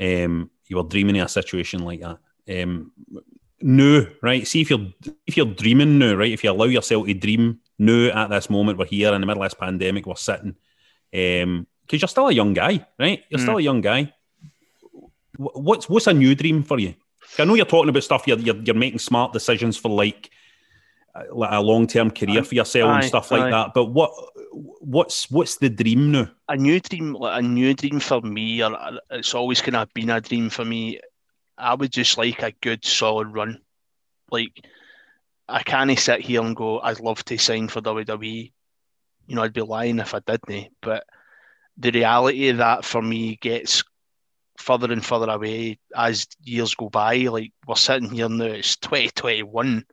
Um, you were dreaming of a situation like that. Um, no, right? See if you're if you're dreaming now, right? If you allow yourself to dream now at this moment, we're here in the middle of this pandemic, we're sitting, um, because you're still a young guy, right? You're still a young guy. What's what's a new dream for you? I know you're talking about stuff. You're you're, you're making smart decisions for like uh, like a long term career for yourself and Aye, stuff like aye. that. But what what's what's the dream now? a new dream, like a new dream for me, or uh, it's always kind of been a dream for me. I would just like a good solid run. Like I can't sit here and go, I'd love to sign for WWE. You know, I'd be lying if I didn't. But the reality of that for me gets further and further away as years go by. Like we're sitting here now, it's 2021.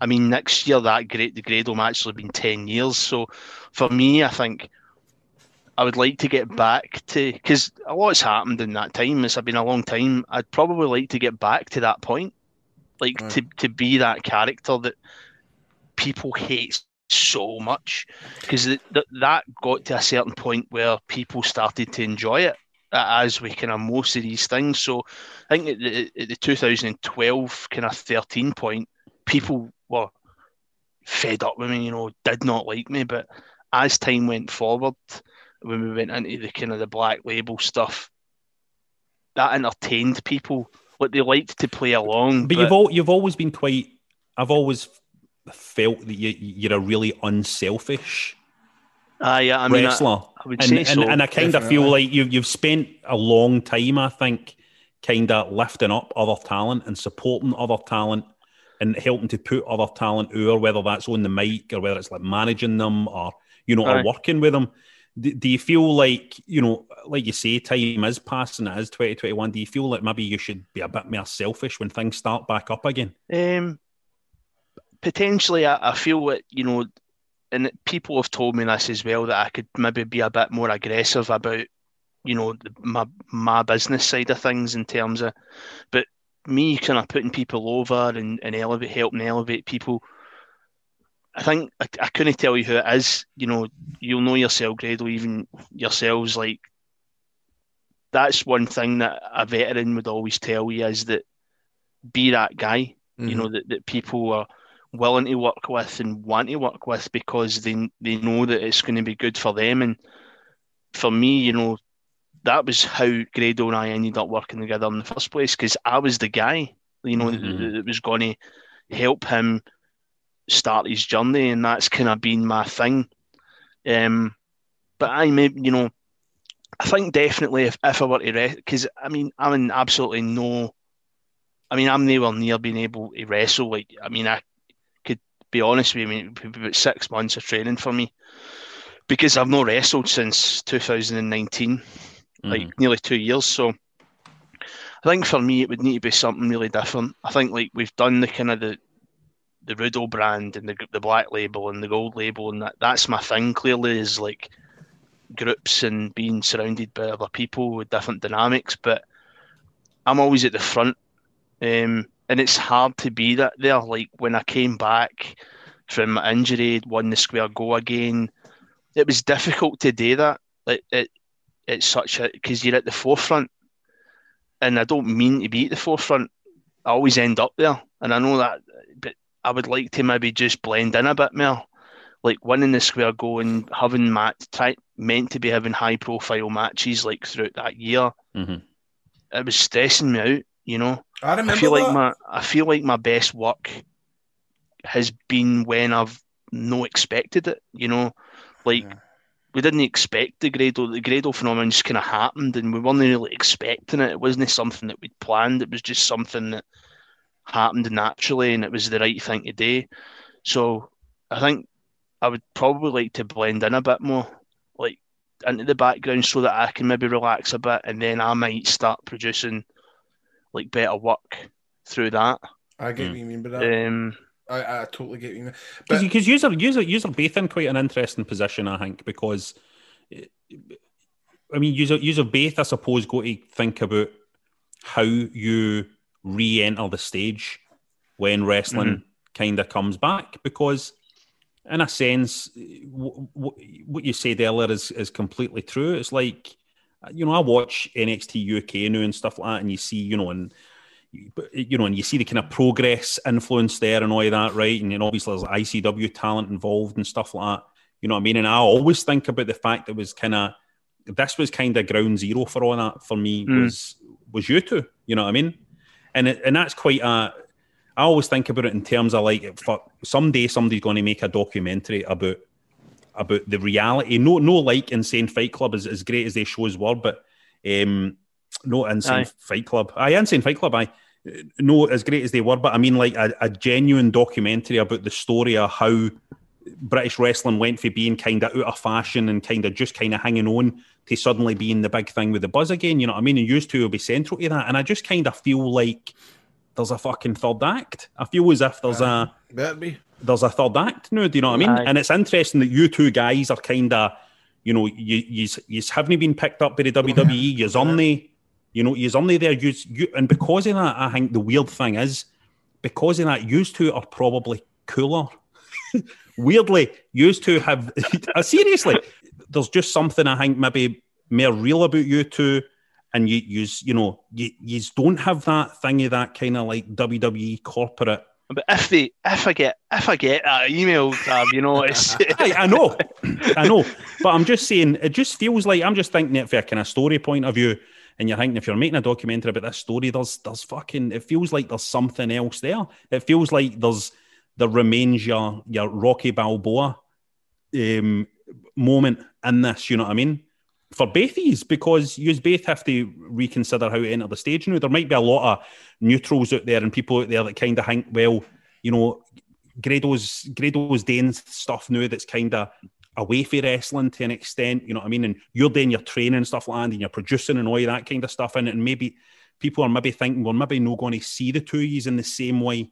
I mean, next year that great match will have been 10 years. So for me, I think I would like to get back to because a lot's happened in that time. It's been a long time. I'd probably like to get back to that point, like to, mm. to be that character that people hate so much because th- th- that got to a certain point where people started to enjoy it as we kind of most of these things. So I think at the, at the 2012 kind of 13 point, people were fed up with me, you know, did not like me. But as time went forward, when we went into the kind of the black label stuff, that entertained people. Like they liked to play along. But, you've all you've always been quite. I've always felt that you you're a really unselfish Ah, yeah, I mean, I- wrestler, I would and, say and, so, and I kind of feel like you've you've spent a long time, I think, kind of lifting up other talent and supporting other talent and helping to put other talent over, whether that's on the mic or whether it's like managing them or you know Aye. or working with them. Do, do you feel like you know, like you say, time is passing, it is twenty twenty one? Do you feel like maybe you should be a bit more selfish when things start back up again? Um, potentially, I, I feel that you know, and people have told me this as well that I could maybe be a bit more aggressive about, you know, my my business side of things in terms of, but me kind of putting people over and, and elevate, helping elevate people. I think I, I couldn't tell you who it is. You know, you'll know yourself, Grado, even yourselves. Like that's one thing that a veteran would always tell you is that be that guy. You mm-hmm. know that, that people are willing to work with and want to work with because they they know that it's going to be good for them. And for me, you know, that was how Grado and I ended up working together in the first place because I was the guy, you know, that, that was going to help him start his journey, and that's kind of been my thing. Um, but I may, you know, I think definitely if, if I were to rest, because I mean, I'm in absolutely no, I mean, I'm nowhere near being able to wrestle. Like, I mean, I be honest with you, I mean, it'd be about six months of training for me because I've not wrestled since 2019, like nearly two years. So I think for me, it would need to be something really different. I think like we've done the kind of the the Rudo brand and the the black label and the gold label, and that that's my thing. Clearly, is like groups and being surrounded by other people with different dynamics. But I'm always at the front, um, and it's hard to be that there. Like when I came back from my injury, won the square go again, it was difficult to do that. Like it, it's such a because you're at the forefront, and I don't mean to be at the forefront. I always end up there, and I know that, but I would like to maybe just blend in a bit more, like winning the square go and having match try meant to be having high profile matches like throughout that year. Mhm. It was stressing me out, you know. I remember I feel like my I feel like my best work has been when I've no expected it, you know, like we didn't expect the Grado. The Grado phenomenon just kind of happened, and we weren't really expecting it. It wasn't something that we'd planned. It was just something that happened naturally, and it was the right thing to do. So I think I would probably like to blend in a bit more, like into the background, so that I can maybe relax a bit, and then I might start producing like better work through that. I get what you mean by that. Um, I, I totally get what you mean. Because because you're you're you're both in quite an interesting position, I think, because I mean, user user you're both, I suppose, go to think about how you re-enter the stage when wrestling Mhm. kind of comes back, because in a sense, w- w- what you said earlier is is completely true. It's like you know, I watch NXT UK now and stuff like that, and you see, you know, and you know, and you see the kind of progress influence there and all of that, right? And then obviously there's ICW talent involved and stuff like that. You know what I mean? And I always think about the fact that it was kind of this was kind of ground zero for all that for me Mm. was was you two. You know what I mean? And it, and that's quite a. I always think about it in terms of like, for someday somebody's going to make a documentary about about the reality. No, no, like Insane Fight Club, is as great as these shows were, but um, no Insane Aye. Fight Club. I Insane Fight Club. I no as great as they were, but I mean like a, a genuine documentary about the story of how British wrestling went from being kind of out of fashion and kind of just kind of hanging on to suddenly being the big thing with the buzz again. You know what I mean? And used to will be central to that. And I just kind of feel like there's a fucking third act. I feel as if there's a Better be. There's a third act now. Do you know what I mean? Aye. And it's interesting that you two guys are kind of, you know, you you you haven't been picked up by the WWE. You're on the, you know, you're on the there. You, you and because of that, I think the weird thing is, because of that, you two are probably cooler. Weirdly, you two have uh, seriously. There's just something I think maybe more real about you two. And you, you, you know, you, you don't have that thing of that kind of like WWE corporate but if they, if I get, if I get that email, Tab, you know, it's I, I know, I know, but I'm just saying it just feels like I'm just thinking it from a kind of story point of view, and you're thinking if you're making a documentary about this story, there's there's fucking it feels like there's something else there. It feels like there's there remains your your Rocky Balboa um, moment in this. You know what I mean? For Bathies, because you as both have to reconsider how to enter the stage now. There might be a lot of neutrals out there and people out there that kind of think, well, you know, Grado's Grado's doing stuff now that's kind of away from wrestling to an extent, you know what I mean? And you're doing your training and stuff like that, and you're producing and all that kind of stuff in it. And maybe people are maybe thinking, well, maybe not going to see the two of yous in the same way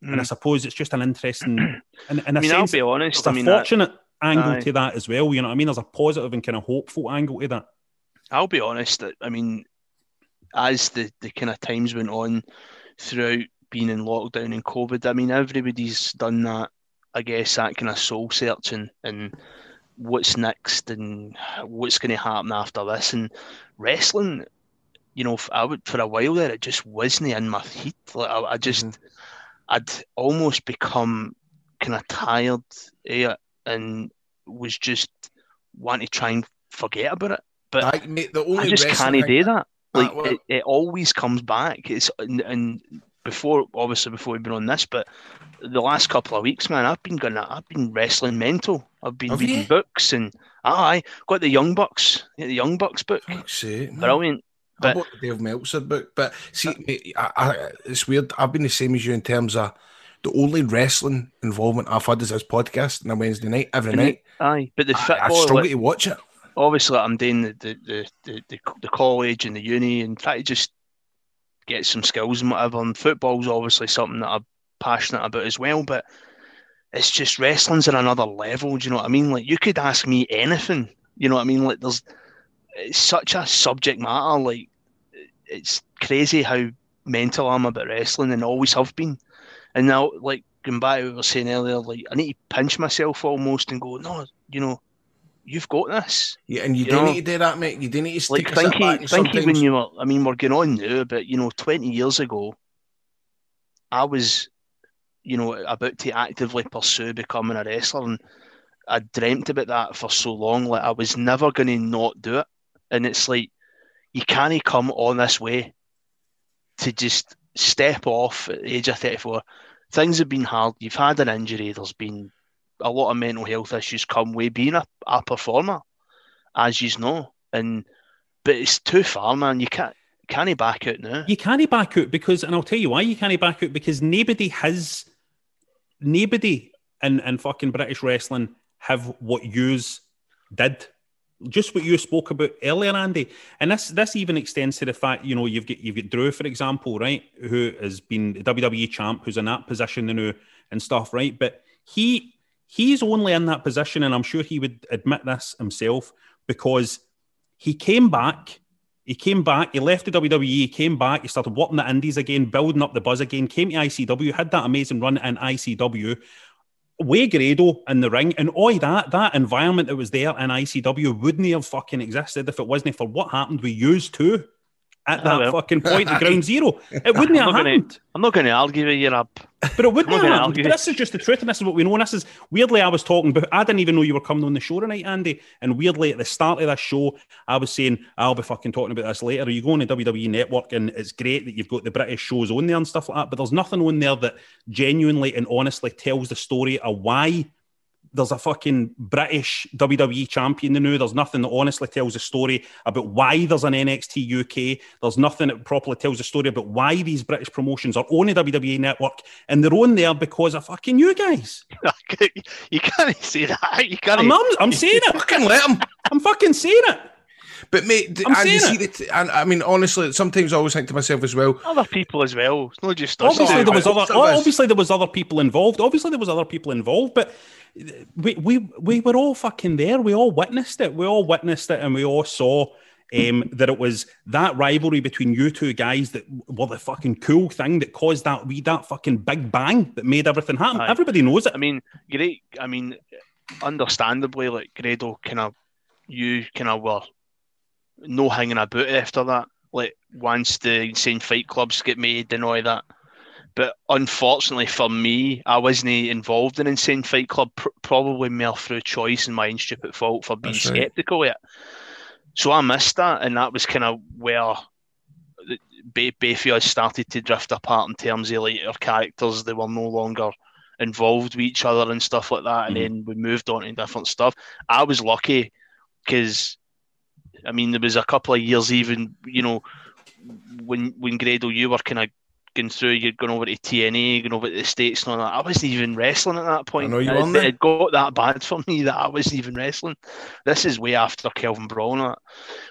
and I Mm. suppose it's just an interesting. And, and I mean, I'll be honest. I mean, a that- fortunate angle Aye. to that as well. You know what I mean? There's a positive and kind of hopeful angle to that. I'll be honest. That I mean, as the the kind of times went on throughout being in lockdown and COVID, I mean, everybody's done that. I guess that kind of soul searching and what's next and what's going to happen after this. And wrestling, you know, f- I would for a while there, it just wasn't in my heat. Like I, I just, mm-hmm. I'd almost become kind of tired of it and was just wanting to try and forget about it. But Aye, mate, the only I just can't do that. Ah, Like well- it, it always comes back. It's and, and before obviously before we've been on this, but the last couple of weeks, man, I've been going. I've been wrestling mental. I've been reading you? books and I got the Young Bucks, the Young Bucks book. Sake. Brilliant. I But bought the Dave Meltzer book, but see, mate, I, I, it's weird. I've been the same as you in terms of the only wrestling involvement I've had is this podcast on a Wednesday night every and night. the- aye, but the I, I oh, struggle like, to watch it. obviously I'm doing the the, the, the, the the college and the uni and try to just get some skills and whatever. And football's obviously something that I'm passionate about as well, but it's just wrestling's at another level. Do you know what I mean? Like you could ask me anything. You know what I mean? Like there's it's such a subject matter. Like it's crazy how mental I'm about wrestling and always have been. And now, like going back to what we were saying earlier, like I need to pinch myself almost and go, no, you know, you've got this. Yeah, and you, You do need to do that, mate. You do need to Like step back. and thinky when you were, I mean, we're going on now, but you know, 20 years ago, I was, you know, about to actively pursue becoming a wrestler, and I dreamt about that for so long. Like I was never going to not do it, and it's like you can't come on this way to just step off at the age of 34. Things have been hard. You've had an injury. There's been a lot of mental health issues come with being a, a performer, as you know. And but it's too far, man. You can't can't back out now. You can't back out because, and I'll tell you why you can't back out because nobody has, nobody in, in fucking British wrestling have what yous did. Just what you spoke about earlier, Andy, and this this even extends to the fact you know you've got you've got Drew for example, right, who has been WWE champ, who's in that position now and stuff, right? But he he's only in that position, and I'm sure he would admit this himself because he came back. He came back. He left the WWE. He came back. He started working the Indies again, building up the buzz again. Came to ICW, had that amazing run in ICW. Way Grado in the ring, and oi, that that environment that was there in ICW wouldn't have fucking existed if it wasn't for what happened with used too at Oh, that fucking point, the ground zero. It wouldn't I'm have not gonna- happened. I'm not going to argue with you, Rab. But it wouldn't have happened. But this is just the truth, and this is what we know. And this is weirdly, I was talking about. I didn't even know you were coming on the show tonight, Andy. And weirdly, at the start of this show, I was saying I'll be fucking talking about this later. You go on the WWE Network, and it's great that you've got the British shows on there and stuff like that. But there's nothing on there that genuinely and honestly tells the story of why. There's a fucking British WWE champion now. There's nothing that honestly tells a story about why there's an NXT UK. There's nothing that properly tells a story about why these British promotions are on the WWE network and they're on there because of fucking you guys. you can't say that. You can't. I'm, I'm, I'm saying it. Fucking let him. I'm fucking saying it. But mate, d- I'm and you saying see that, and I mean, honestly, sometimes I always think to myself as well. Other people as well. It's not just us. Obviously, there was other. Obviously, there was other people involved. Obviously, there was other people involved. But we we we were all fucking there. We all witnessed it. We all witnessed it, and we all saw um, that it was that rivalry between you two guys that were the fucking cool thing that caused that we that fucking big bang that made everything happen. Aye. Everybody knows it. I mean, great. I mean, understandably, like Grado, kind of, you kind of were no hanging about after that. Like once the insane fight clubs get made and all that. But unfortunately for me, I wasn't involved in Insane Fight Club, pr- probably more through choice and my own stupid fault for being That's right. skeptical of it. So I missed that, and that was kind of where Bayfield started to drift apart in terms of our characters. They were no longer involved with each other and stuff like that, and mm-hmm. then we moved on to different stuff. I was lucky because, I mean, there was a couple of years even, you know, when when Grado, you were kind of going through, you'd gone over to TNA, going over to the States and all that. I wasn't even wrestling at that point. I know you it, it got that bad for me that I wasn't even wrestling. This is way after Kelvin Braun.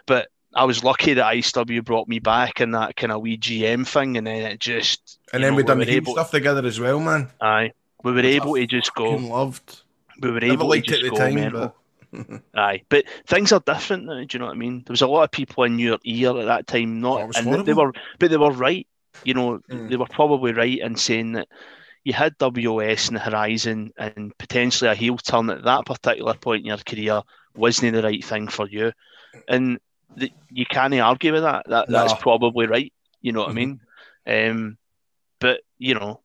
But I was lucky that ICW brought me back in that kind of wee GM thing, and then it just And then know, we done were the able, stuff together as well, man. Aye, we were able to just go. Loved. We were Never able to just go time, mental. but Aye, but things are different now. Do you know what I mean? There was a lot of people in your ear at that time, not, Oh, and they were, but they were right. You know, Mm. they were probably right in saying that you had WOS in the horizon, and potentially a heel turn at that particular point in your career wasn't the right thing for you, and the, you can't argue with that. That that's No. Mm-hmm. probably right. You know what I mean? Um, but you know,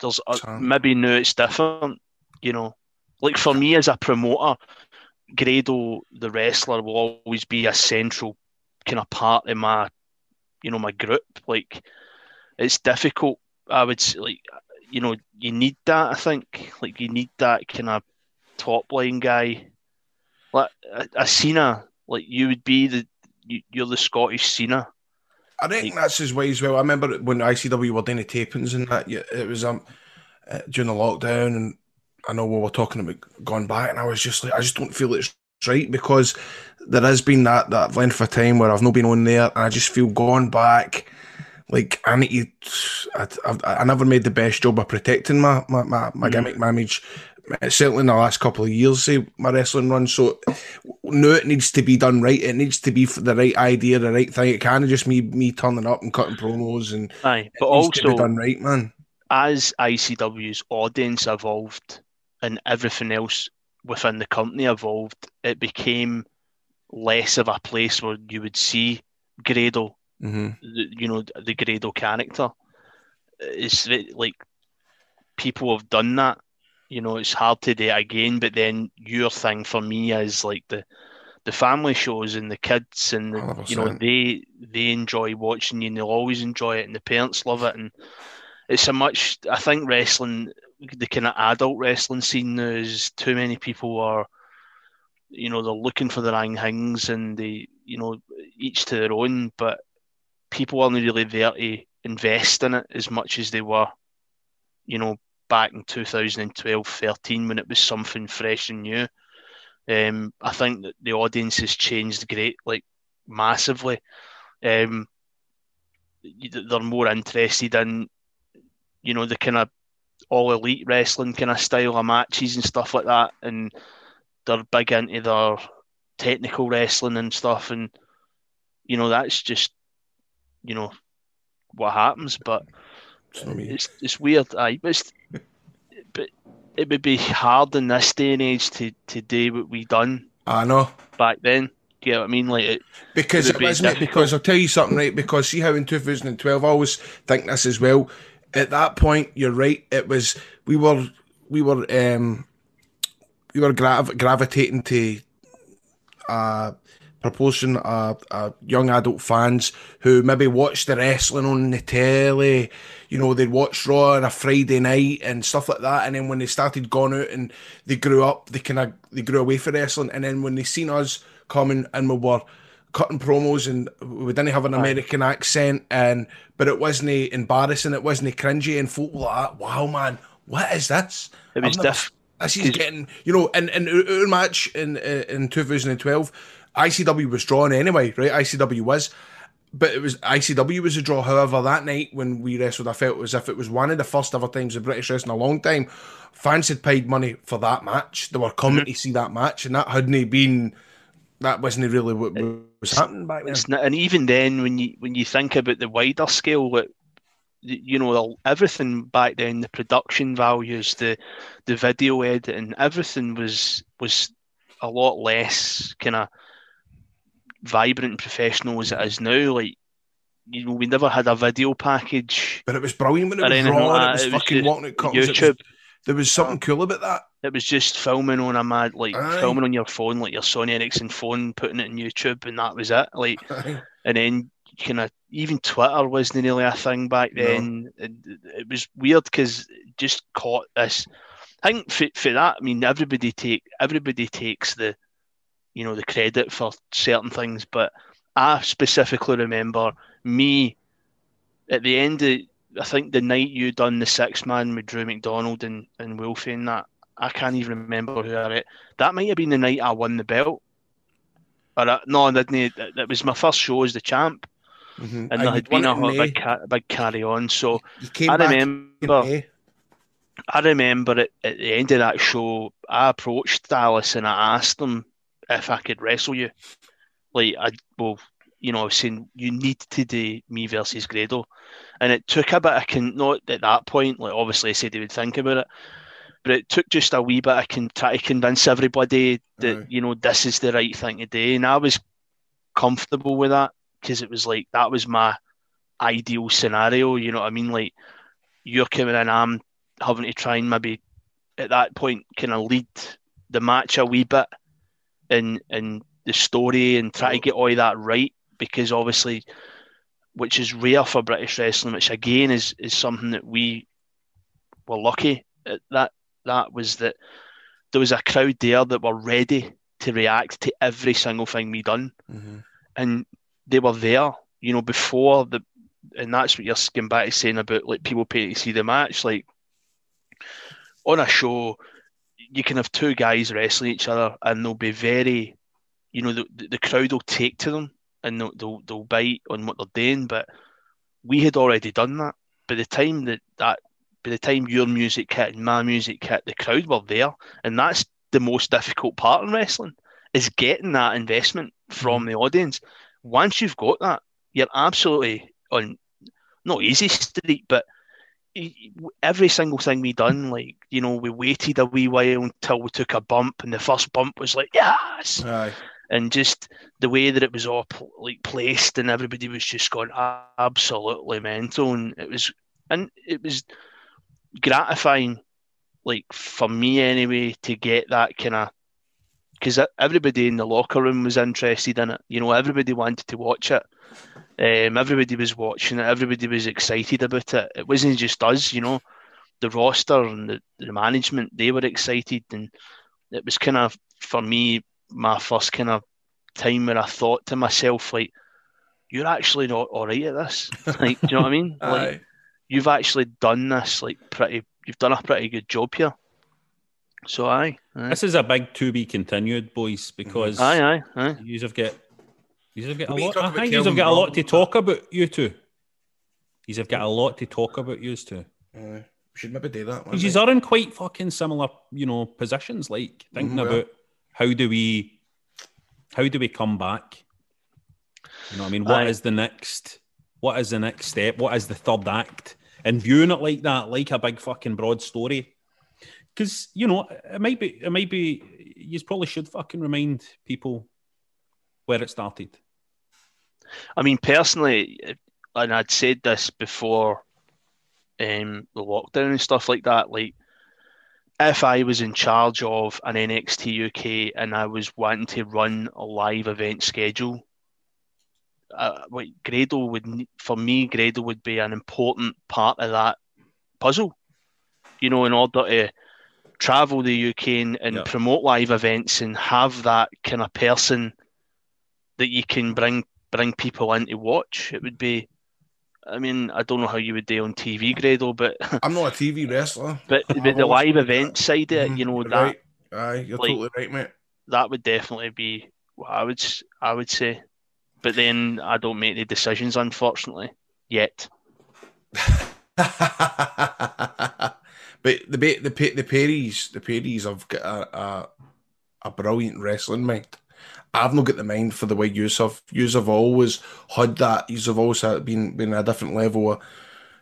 there's a, maybe now it's different. You know, like for me as a promoter, Grado the wrestler will always be a central kind of part of my, you know, my group. Like it's difficult. I would say, like, you know, you need that. I think like you need that kind of top line guy. Like a, a Cena, like you would be the you, you're the Scottish Cena. I reckon that's his way as well. I remember when ICW were doing the tapings and that. yeah, It was um uh, during the lockdown, and I know we were talking about going back, and I was just like, I just don't feel it's right because there has been that that length of time where I've not been on there, and I just feel going back. Like I need to, I, I've, I never made the best job of protecting my my my, my gimmick, my image. uh, Certainly in the last couple of years, say my wrestling run. So no, it needs to be done right. It needs to be for the right idea, the right thing. It can't just me me turning up and cutting promos and Aye, but it needs to be also done right, man. as ICW's audience evolved and everything else within the company evolved, it became less of a place where you would see Grado, Mm-hmm. the, you know, the Grado character. It's like people have done that. You know, it's hard to do it again. But then your thing for me is like the the family shows and the kids and the, you know they they enjoy watching you and they'll always enjoy it and the parents love it and it's a much I think wrestling the kind of adult wrestling scene is too many people are you know they're looking for the wrong things and they you know each to their own but people aren't really there to invest in it as much as they were you know back in 2012 13 when it was something fresh and new. Um, I think that the audience has changed great like massively. Um, they're more interested in you know the kind of all elite wrestling kind of style of matches and stuff like that, and they're big into their technical wrestling and stuff, and you know that's just you know what happens, but It's it's weird, aye, but it's, but it would be hard in this day and age to to do what we done I know. back then. Do you know what I mean? Like it, Because it, it wasn't it? Because I'll tell you something, right? Because see how in 2012, I always think this as well. At that point, you're right. It was we were we were um we were grav- gravitating to a proportion of uh, young adult fans who maybe watched the wrestling on the telly. You know, they'd watch Raw on a Friday night and stuff like that. And then when they started going out and they grew up, they kind of they grew away from wrestling. And then when they seen us coming and we were cutting promos and we didn't have an American accent and but it wasn't embarrassing, it wasn't cringy, and folk were like, "Wow, man, what is this?" It was diff- This is getting, you know, in in our match in uh, in 2012, ICW was drawn anyway, right? ICW was, but it was ICW was a draw. However, that night when we wrestled, I felt as if it was one of the first ever times in British wrestling in a long time. Fans had paid money for that match. They were coming Mm-hmm. to see that match, and that hadn't been. That wasn't really what was happening back then. Not, and even then, when you when you think about the wider scale, what you know, everything back then, the production values, the the video editing, everything was was a lot less kind of vibrant and professional as it is now. Like, you know, we never had a video package. But it was brilliant when it was raw like and it was It was fucking walking. It was- YouTube. there was something uh-huh. cool about that. It was just filming on a mad, like Aye. filming on your phone, like your Sony Ericsson phone, putting it on YouTube, and that was it. Like, and then kind of even Twitter wasn't really a thing back No. then. It, it was weird because just caught this. I think for, for that, I mean, everybody take everybody takes the, you know, the credit for certain things, but I specifically remember me at the end of I think the night you done the six man with Drew McDonald and, and Wolfie and that, I can't even remember who I it. That might have been the night I won the belt. Or, uh, no, I didn't. It, it was my first show as the champ, Mhm. and Aye, there had won been a, big, big carry on. So I remember. I remember it, at the end of that show, I approached Dallas and I asked him if I could wrestle you. Like, I, well, you know, I was saying, you need to do me versus Grado. And it took a bit of, con- not at that point, like, obviously, I said he would think about it, but it took just a wee bit of con- try to convince everybody that, you know, this is the right thing to do. And I was comfortable with that because it was like, that was my ideal scenario. You know what I mean? Like, you're coming in, I'm having to try and maybe at that point kind of lead the match a wee bit in in the story and try to get all that right because obviously which is rare for British wrestling which again is is something that we were lucky at that that was that there was a crowd there that were ready to react to every single thing we done Mhm. and they were there, you know, before the, and that's what you're going back to saying about like people pay to see the match. Like on a show, you can have two guys wrestling each other, and they'll be very, you know, the the crowd will take to them and they'll they'll, they'll bite on what they're doing. But we had already done that. By the time that that, by the time your music hit and my music hit, the crowd were there, and that's the most difficult part in wrestling is getting that investment from mm-hmm. the audience. Once you've got that, you're absolutely on not easy street, but every single thing we done, like you know, we waited a wee while until we took a bump, and the first bump was like yes, Aye. and just the way that it was all like placed, and everybody was just going absolutely mental, and it was, and it was gratifying, like for me anyway, to get that kind of because everybody in the locker room was interested in it. You know, everybody wanted to watch it. Um, everybody was watching it. Everybody was excited about it. It wasn't just us, you know. The roster and the, the management, they were excited, and it was kind of for me my first kind of time where I thought to myself, like, you're actually not all right at this. Like, do you know what I mean? Like. You've actually done this, like, pretty. You've done a pretty good job here. So, aye, aye, This is a big to be continued, boys, because aye, aye, aye. you have got you have got a lot. I think you have got a lot to talk about. You two, you have got a lot to talk about. You two, Aye. We should maybe do that one. because you are in quite fucking similar, you know, positions. Like thinking Mhm, yeah. about how do we, how do we come back? You know, what I mean, what is Aye. the next? What is the next step? What is the third act? And viewing it like that, like a big fucking broad story, because you know it might be, it might be. You probably should fucking remind people where it started. I mean, personally, and I'd said this before um, the lockdown and stuff like that. Like, if I was in charge of an NXT UK and I was wanting to run a live event schedule, uh, what Grado would for me, Grado would be an important part of that puzzle. You know, in order to travel the UK and, and Yeah. promote live events and have that kind of person that you can bring bring people in to watch. It would be. I mean, I don't know how you would do on TV, Grado, but I'm not a TV wrestler. but, but the live event side of it, Mhm, you know that right. Aye, you're like- totally right, mate. that would definitely be what I would I would say. But then I don't make the decisions, unfortunately, yet. but the the the Perrys, the Perrys have got a, a a brilliant wrestling mind. I've not got the mind for the way yous have. Yous have always had that. Yous have always been been a different level of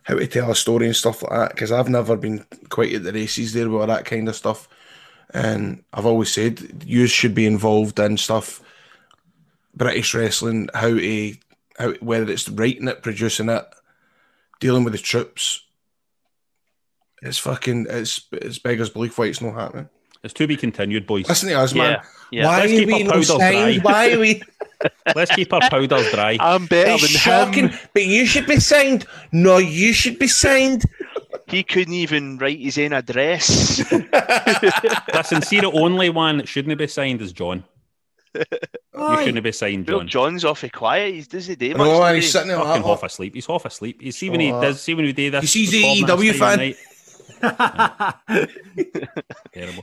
how to tell a story and stuff like that. Because I've never been quite at the races there with that kind of stuff. And I've always said yous should be involved in stuff, British wrestling, how to how whether it's writing it, producing it, dealing with the troops. It's fucking it's it's beggars belief why it's not happening. It's to be continued, boys. Listen to us, man. Yeah, yeah. Why are we our no powders signed? dry. Why are we? Let's keep our powders dry. I'm better It's than shocking, him. but you should be signed. No, you should be signed. He couldn't even write his own address. Listen, see, the only one that shouldn't be signed is John. You shouldn't be signed, Bill John. John's awfully quiet. He's does he do I much? know, does he's he? sitting there Fucking half asleep. He's half asleep. You see when he Oh, does. See when he do this. You see he's a AEW this time of fan?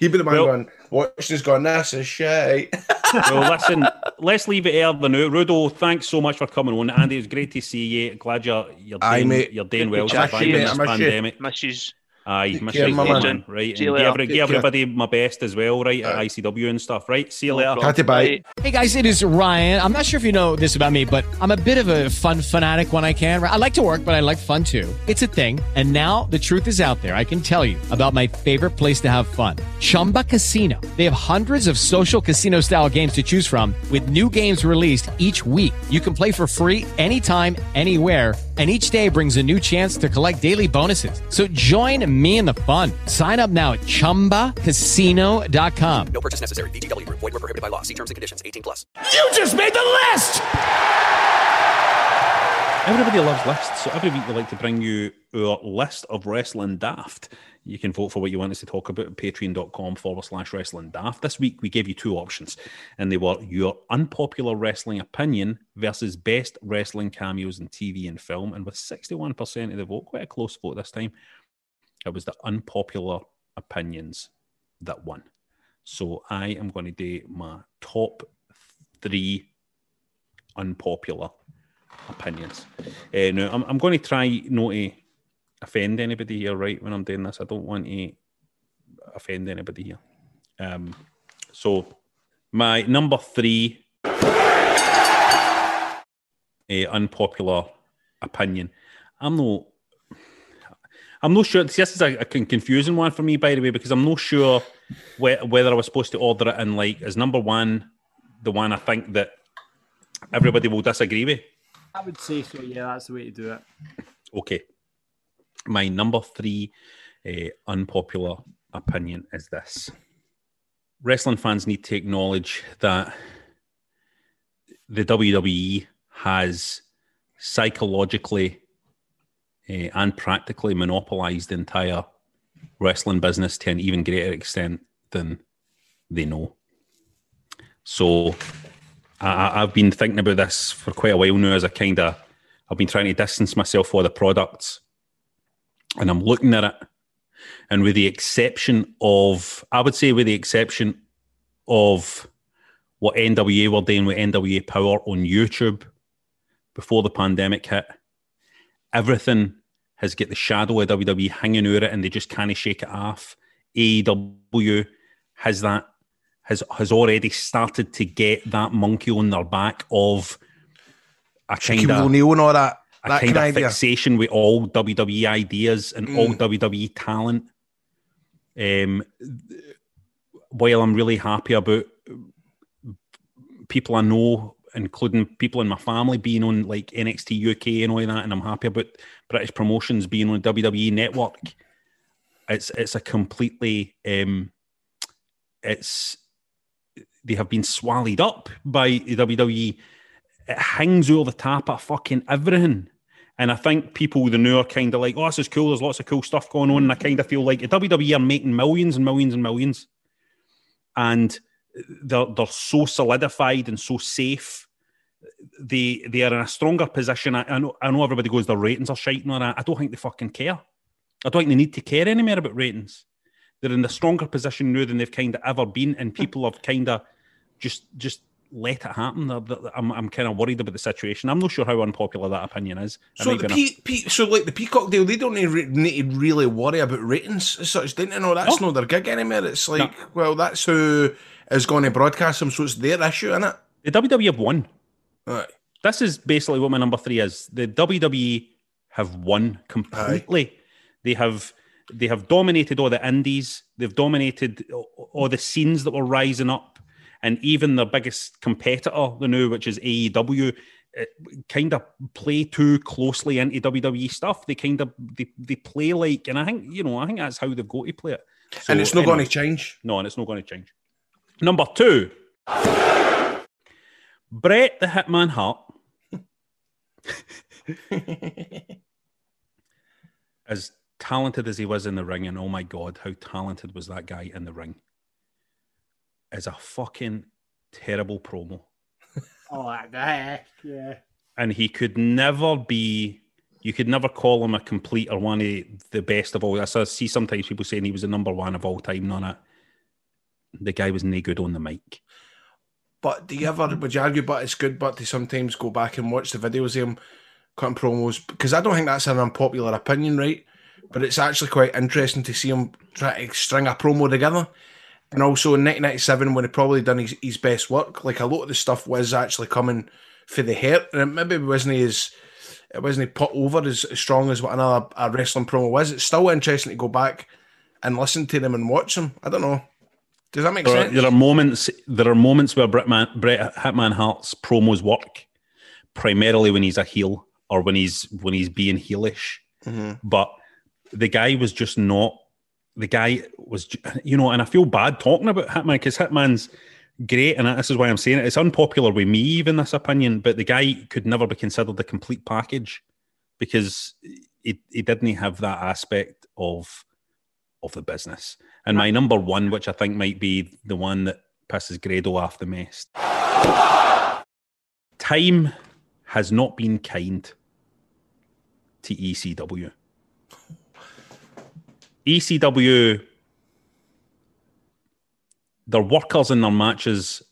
He'd be the man Well- going, watch this going, this is shit. well, listen, let's leave it there. The now, Rudo. Thanks so much for coming on, Andy. It was great to see you. Glad you're you're Aye, doing, mate. you're doing well to you, surviving mate. this I miss you. pandemic. Misses. Aye, Take miss care, my man. man. Right, and give, later. give everybody my best as well, right? At ICW and stuff, right? See you later. Catty bye. Hey guys, it is Ryan. I'm not sure if you know this about me, but I'm a bit of a fun fanatic when I can. I like to work, but I like fun too. It's a thing. And now the truth is out there. I can tell you about my favorite place to have fun Chumba Casino. They have hundreds of social casino style games to choose from, with new games released each week. You can play for free anytime, anywhere. And each day brings a new chance to collect daily bonuses. So join me in the fun. Sign up now at chumbacasino.com. No purchase necessary. VGW Group. Void were prohibited by law. See terms and conditions. 18 plus. You just made the list! Everybody loves lists, so every week we like to bring you our list of wrestling daft. You can vote for what you want us to talk about at patreon.com forward slash wrestling daft. This week we gave you two options, and they were your unpopular wrestling opinion versus best wrestling cameos in TV and film. And with 61% of the vote, quite a close vote this time, it was the unpopular opinions that won. So I am going to do my top three unpopular opinions. Uh, now, I'm, I'm going to try not to offend anybody here, right? When I'm doing this, I don't want to offend anybody here. Um, so, my number three uh, unpopular opinion. I'm not. I'm not sure. This is a, a confusing one for me, by the way, because I'm not sure whe- whether I was supposed to order it in like as number one, the one I think that everybody will disagree with. I would say so. Yeah, that's the way to do it. Okay. My number three uh, unpopular opinion is this wrestling fans need to acknowledge that the WWE has psychologically uh, and practically monopolized the entire wrestling business to an even greater extent than they know. So I, I've been thinking about this for quite a while now as I kind of I've been trying to distance myself for the products and I'm looking at it and with the exception of I would say with the exception of what NWA were doing with NWA Power on YouTube before the pandemic hit, everything has got the shadow of WWE hanging over it and they just can't shake it off. AEW has that has has already started to get that monkey on their back of a kind of O'Neal and all that. A That kind of idea. fixation with all WWE ideas and all Mm. WWE talent. Um, while I'm really happy about people I know, including people in my family, being on like NXT UK and all that, and I'm happy about British promotions being on WWE Network. It's it's a completely um, it's they have been swallowed up by WWE. It hangs over the top of fucking everything. And I think people the new are kind of like, oh, this is cool. There's lots of cool stuff going on. And I kind of feel like the WWE are making millions and millions and millions. And they're, they're so solidified and so safe. They they are in a stronger position. I, I know I know everybody goes their ratings are shite and that. I don't think they fucking care. I don't think they need to care anymore about ratings. They're in a stronger position now than they've kind of ever been, and people have kind of just just let it happen. I'm, I'm kind of worried about the situation. I'm not sure how unpopular that opinion is. So the be an- Pe- Pe- so like the Peacock deal, they don't need, to really worry about ratings as such. Didn't know that's No. not their gig anymore. It's like, well, that's who is going to broadcast them, so it's their issue, isn't it? the WWE have won. Right. This is basically what my number three is. The WWE have won completely. They have they have dominated all the indies. They've dominated all the scenes that were rising up, and even their biggest competitor, the new, which is AEW, uh, kind of play too closely into WWE stuff. They kind of they, they play like, and I think you know, I think that's how they've got to play it. and it's not anyway. going to change. No, and it's not going to change. Number two, Brett the Hitman Hart. as talented as he was in the ring, and oh my god, how talented was that guy in the ring? Is a fucking terrible promo. Oh, that guy. Yeah. and he could never be You could never call him a complete or one of the best of all. I see sometimes people saying he was the number one of all time. None of it. The guy was no good on the mic. But do you ever would you argue? But it's good, but to sometimes go back and watch the videos of him cutting promos because I don't think that's an unpopular opinion, right? But it's actually quite interesting to see him try to string a promo together. And also in 1997, when he probably done his, his best work, like a lot of the stuff was actually coming for the heart, and it maybe wasn't as it wasn't put over as, as strong as what another a wrestling promo was. It's still interesting to go back and listen to them and watch them. I don't know. Does that make There are, sense? there are moments. There are moments where Brett, Man, Brett Hitman Hart's promos work, primarily when he's a heel or when he's when he's being heelish. Mhm. But the guy was just not. The guy was, you know, and I feel bad talking about Hitman because Hitman's great, and this is why I'm saying it. It's unpopular with me, even this opinion, but the guy could never be considered the complete package because he, he didn't have that aspect of of the business. And my number one, which I think might be the one that pisses Grado off the most. Time has not been kind to ECW. ECW, their workers in their matches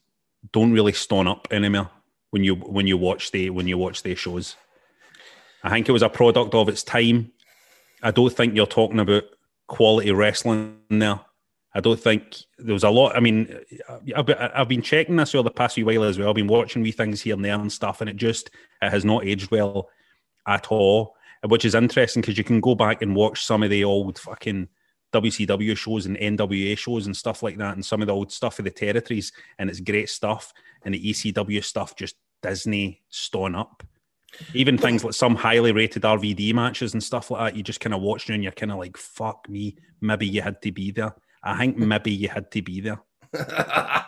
don't really stone up anymore when you when you watch the when you watch their shows. I think it was a product of its time. I don't think you're talking about quality wrestling there. I don't think there was a lot. I mean, I've been, checking this over the past few while as well. I've been watching wee things here and there and stuff, and it just it has not aged well at all. Which is interesting because you can go back and watch some of the old fucking WCW shows and NWA shows and stuff like that, and some of the old stuff of the territories, and it's great stuff. And the ECW stuff just Disney stone up. Even things like some highly rated RVD matches and stuff like that, you just kind of watch and you're kind of like, fuck me, maybe you had to be there. I think maybe you had to be there.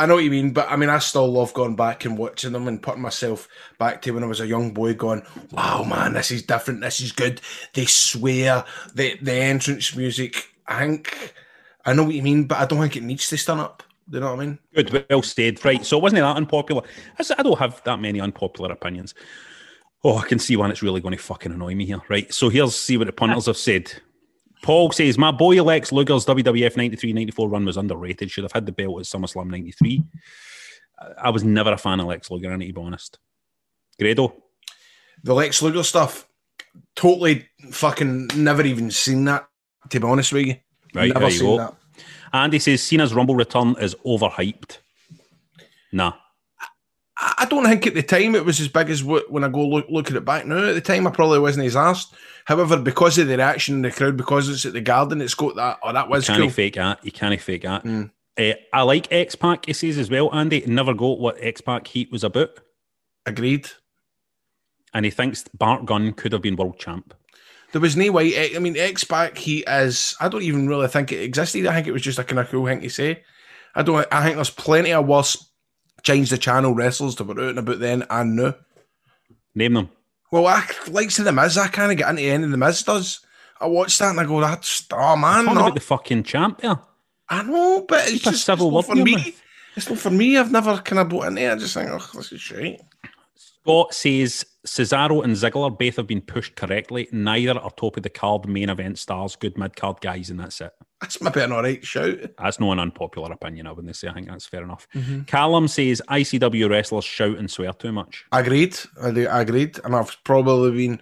I know what you mean, but I mean, I still love going back and watching them and putting myself back to when I was a young boy, going, "Wow, man, this is different. This is good." They swear the the entrance music. I think I know what you mean, but I don't think it needs to stand up. Do you know what I mean? Good, well said. Right, so it wasn't that unpopular. I don't have that many unpopular opinions. Oh, I can see one that's really going to fucking annoy me here. Right, so here's see what the punters have said. Paul says, My boy Lex Luger's WWF 93 94 run was underrated. Should have had the belt at SummerSlam 93. I- was never a fan of Lex Luger, I need to be honest. Grado, The Lex Luger stuff, totally fucking never even seen that. To be honest with you, right, never seen go. that. Andy says, Cena's Rumble return is overhyped. Nah. I don't think at the time it was as big as what, when I go look, look at it back now. At the time, I probably wasn't as asked. However, because of the reaction in the crowd, because it's at the Garden, it's got that. Oh, that was you can't cool. fake that. You can't fake that. Uh, I like X Pac, he says as well, Andy. Never got what X Pac Heat was about. Agreed. And he thinks Bart Gunn could have been world champ. There was no way. I mean, X Pac, he is. I don't even really think it existed. I think it was just a kind of cool thing to say. I don't. I think there's plenty of worse change the channel wrestlers that were out and about then and now. Name them. Well, I likes of the Miz. I kind of get into any of the Miz does. I watch that and I go, that's oh man, Talking no. about the fucking champ there. I know, but it's a just civil it's not for me. mouth. It's not for me. I've never kind of bought into it. I just think, oh, this is shit. Scott says Cesaro and Ziggler both have been pushed correctly. Neither are top of the card main event stars, good mid card guys, and that's it. That's maybe an alright shout. That's not an unpopular opinion, I wouldn't say. I think that's fair enough. Mhm. Callum says ICW wrestlers shout and swear too much. Agreed. I, do- I agreed, and I've probably been,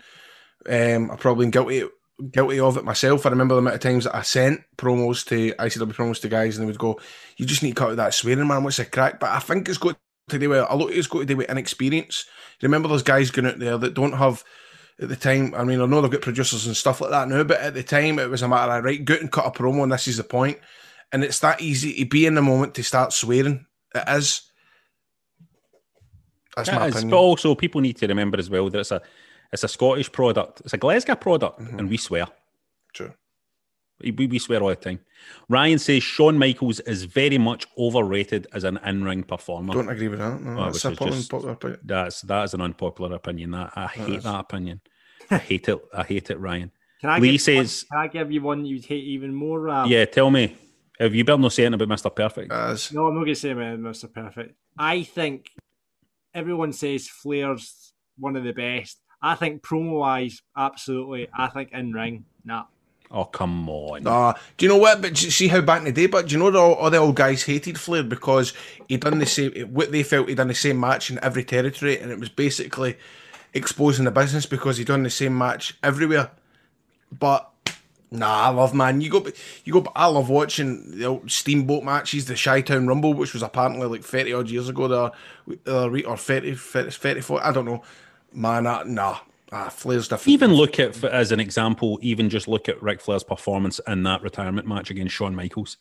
um, I've probably been guilty guilty of it myself. I remember the amount of times that I sent promos to ICW promos to guys, and they would go, "You just need to cut out that swearing, man. What's the crack?" But I think it's got to do with a lot. of It's got to do with inexperience. Remember, those guys going out there that don't have. At the time, I mean, I know they've got producers and stuff like that now, but at the time, it was a matter of right, go and cut a promo, and this is the point. And it's that easy to be in the moment to start swearing. It is. That's my It is, opinion. But also, people need to remember as well that it's a it's a Scottish product. It's a Glasgow product, Mm-hmm. and we swear. True. We, we swear all the time. Ryan says Shawn Michaels is very much overrated as an in-ring performer. Don't agree with that. No, Oh, that's which a just- popular opinion. That's that is an unpopular opinion. That I hate is. that opinion. I hate it. I hate it, Ryan. Can I Lee give you one- says, can I give you one you'd hate even more? Um, "Yeah, tell me, have you been not saying about Mister Perfect?" No, I'm not going to say about Mr. Perfect. I think everyone says Flair's one of the best. I think promo wise, absolutely. I think in ring, nah. Oh come on! Nah, do you know what? But see how back in the day, but do you know that all, the old guys hated Flair because he done the same. What they felt he done the same match in every territory, and it was basically exposing the business because he done the same match everywhere. But nah, I love man. You go, you go. I love watching the old Steamboat matches, the Chi Town Rumble, which was apparently like thirty odd years ago, there, uh, or 30, 30, 34, I don't know. Man, uh, nah, ah, Flair's different. Even look at, as an example, even just look at Ric Flair's performance in that retirement match against Shawn Michaels,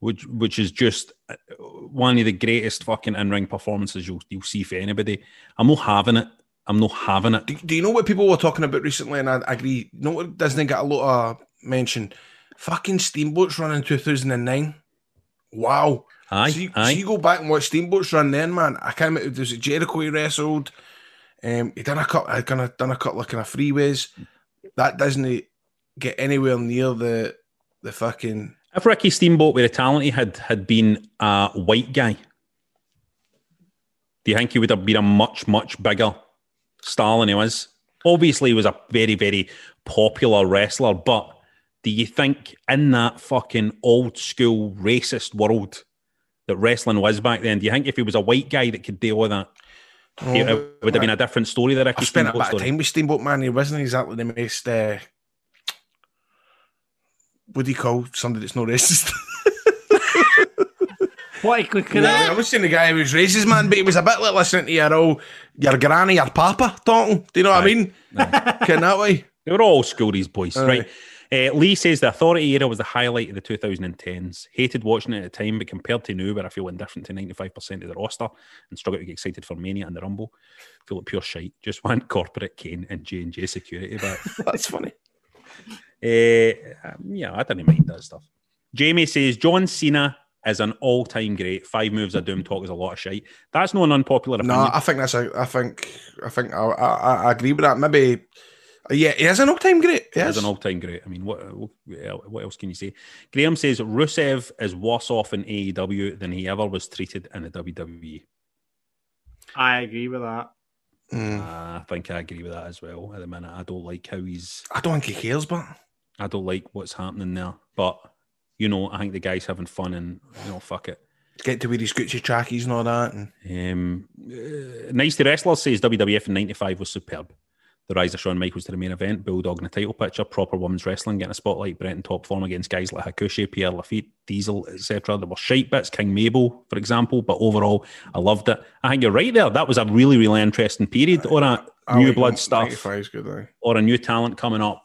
which which is just uh, one of the greatest fucking in ring performances you'll you'll see for anybody. I'm not having it. I'm not having it. Do, do you know what people were talking about recently? And I, I agree. You know what doesn't get a lot of mention? Fucking Steamboats run in 2009. Wow. Aye, so you, aye. So you go back and watch Steamboats run then, man. I can't remember. There's Jericho he wrestled. Um, he done a couple. I kind of done a couple of kind of freeways. That doesn't get anywhere near the the fucking. If Ricky Steamboat with the talent he had had been a white guy, do you think he would have been a much much bigger star than he was? Obviously, he was a very very popular wrestler, but do you think in that fucking old school racist world that wrestling was back then, do you think if he was a white guy that could deal with that, Oh, it, it would have been a different story? The Ricky I spent a Steamboat bit of time with Steamboat Man. He wasn't exactly the most. Uh, what do you call somebody that's not racist? What could, could No, I, I was seeing the guy who was racist, man, but it was a bit like listening to your old, your granny, your papa talking. Do you know what I mean? Kind that way. They were all school these boys, Aye. right? Uh, Lee says the authority era was the highlight of the 2010s. Hated watching it at the time, but compared to now, where I feel indifferent to 95% of the roster and struggle to get excited for Mania and the Rumble, feel like pure shite. Just want corporate Kane and J and J security back. That's funny. Uh, um, yeah, I didn't mind that stuff. Jamie says John Cena is an all-time great. Five moves of doom talk is a lot of shite. That's not an unpopular opinion. No, I think that's a. I think. I think. I, I, I agree with that. Maybe. Yeah, he is an all-time great. He Yes. is an all-time great. I mean, what what else can you say? Graham says Rusev is worse off in AEW than he ever was treated in the WWE. I agree with that. Mm. Uh, I think I agree with that as well. At the minute, I don't like how he's. I don't think he cares, but I don't like what's happening there. But you know, I think the guy's having fun, and you know, fuck it. get to wear his Gucci trackies and all that. And Um, uh, nice to wrestler says WWF in '95 was superb. The rise of Shawn Michaels to the main event, Bulldog in the title picture, proper women's wrestling, getting a spotlight, Brent in top form against guys like Hakushi, Pierre Lafitte, Diesel, etc. There were shite bits, King Mabel, for example, but overall, I loved it. I think you're right there. That was a really, really interesting period, or a I new like blood stuff, good. Or a new talent coming up.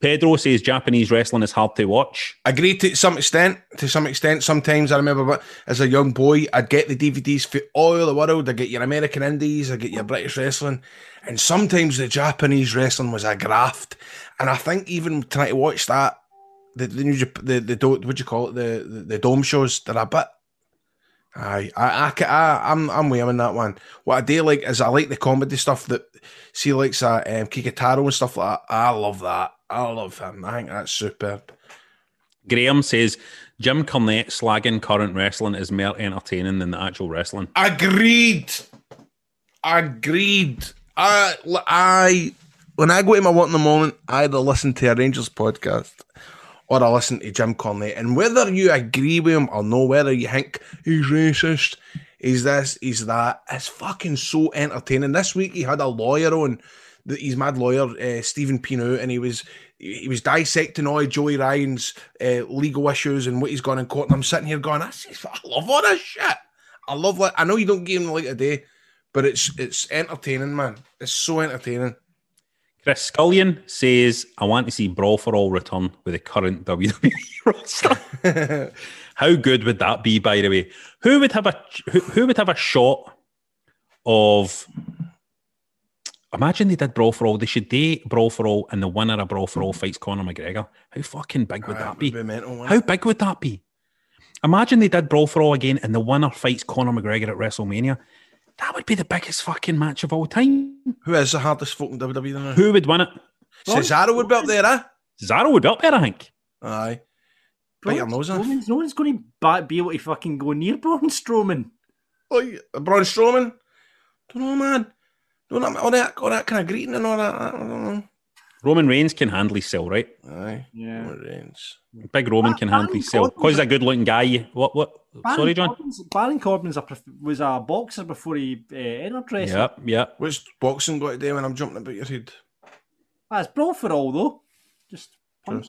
Pedro says Japanese wrestling is hard to watch. Agree to some extent. To some extent, sometimes I remember, as a young boy, I'd get the DVDs for all the world. I'd get your American Indies, I'd get your British wrestling, and sometimes the Japanese wrestling was a graft. And I think even trying to watch that, the the new Jap- the the what do you call it the, the the dome shows, they're a bit. Aye, I, I, I, I'm, I'm with him in that one. What I do like is I like the comedy stuff that, see, likes uh, um, Kikutaro and stuff like that. I love that. I love him. I think that's superb. Graham says Jim Cornette slagging current wrestling is more entertaining than the actual wrestling. Agreed. Agreed. I, I, when I go to my work in the morning, I either listen to a Rangers podcast or I listen to Jim Cornette. And whether you agree with him or no, whether you think he's racist, he's this, he's that, it's fucking so entertaining. This week he had a lawyer on, he's mad lawyer, uh, Stephen Pino, and he was he was dissecting all of Joey Ryan's uh, legal issues and what he's gone in court. And I'm sitting here going, I, I love all this shit. I love like I know you don't give him like a day, but it's it's entertaining, man. It's so entertaining. Chris Scullion says, I want to see Brawl for All return with the current WWE roster. How good would that be, by the way? Who would have a who, who would have a shot of Imagine they did Brawl for All. They should date Brawl for All and the winner of Brawl for All fights Conor McGregor. How fucking big would that be? mental, How big would that be? Imagine they did Brawl for All again and the winner fights Conor McGregor at WrestleMania. That would be the biggest fucking match of all time. Who is the hardest fucking WWE now? Who would win it? Cesaro would be up there, eh? Cesaro would be up there, I think. Aye. Bite your nose no one's going to be able to fucking go near Braun Strowman. Oh, yeah, Braun Strowman? Don't know, man. Don't all that, all that kind of greeting and all that. I don't know. Roman Reigns can handle himself, right? Aye. Yeah. Roman Reigns. Big Roman can handle himself. Because he's a good looking guy. What? What? Baron Sorry, John. Corbin's, Baron Corbin's a, prof- was a boxer before he uh, entered wrestling. Yep, yep. What's boxing got to do when I'm jumping about your head? That's it's brawl for all though. Just punch.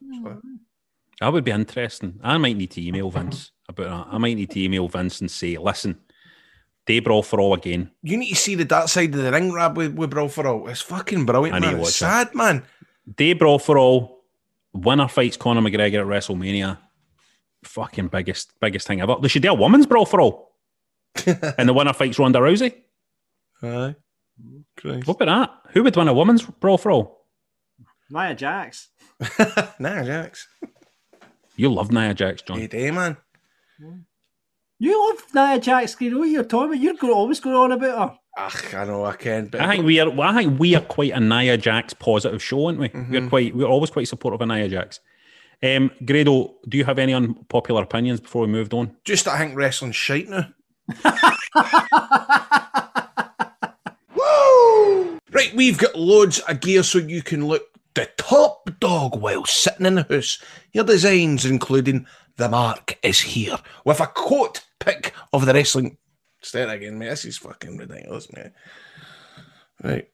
That would be interesting. I might need to email Vince about that. I might need to email Vince and say, listen, day brawl for all again. You need to see the dark side of the ring, Rab, with, with Brawl for All. It's fucking brilliant, I need man. It's watch it. sad, man. Day brawl for all. Winner fights Conor McGregor at WrestleMania. Fucking biggest, biggest thing ever. They should do a women's brawl for all. and the winner fights Ronda Rousey. Aye. Christ. What about that? Who would win a women's brawl for all? Nia Jax. Nah, Jax. You love Nia Jax, John. Hey, day, man. You love Nia Jax, you know what you're talking about. You're always going on about her. Ach, I know I can, but I think we are. well, I think we are quite a Nia Jax positive show, aren't we? Mm-hmm. We're quite. We're always quite supportive of Nia Jax. Um, Grado, do you have any unpopular opinions before we moved on? just I think wrestling's shite now. Right, we've got loads of gear so you can look the top dog while sitting in the house. Your designs, including the mark, is here with a quote pick of the wrestling. Start again, mate. This is fucking ridiculous, mate. Right,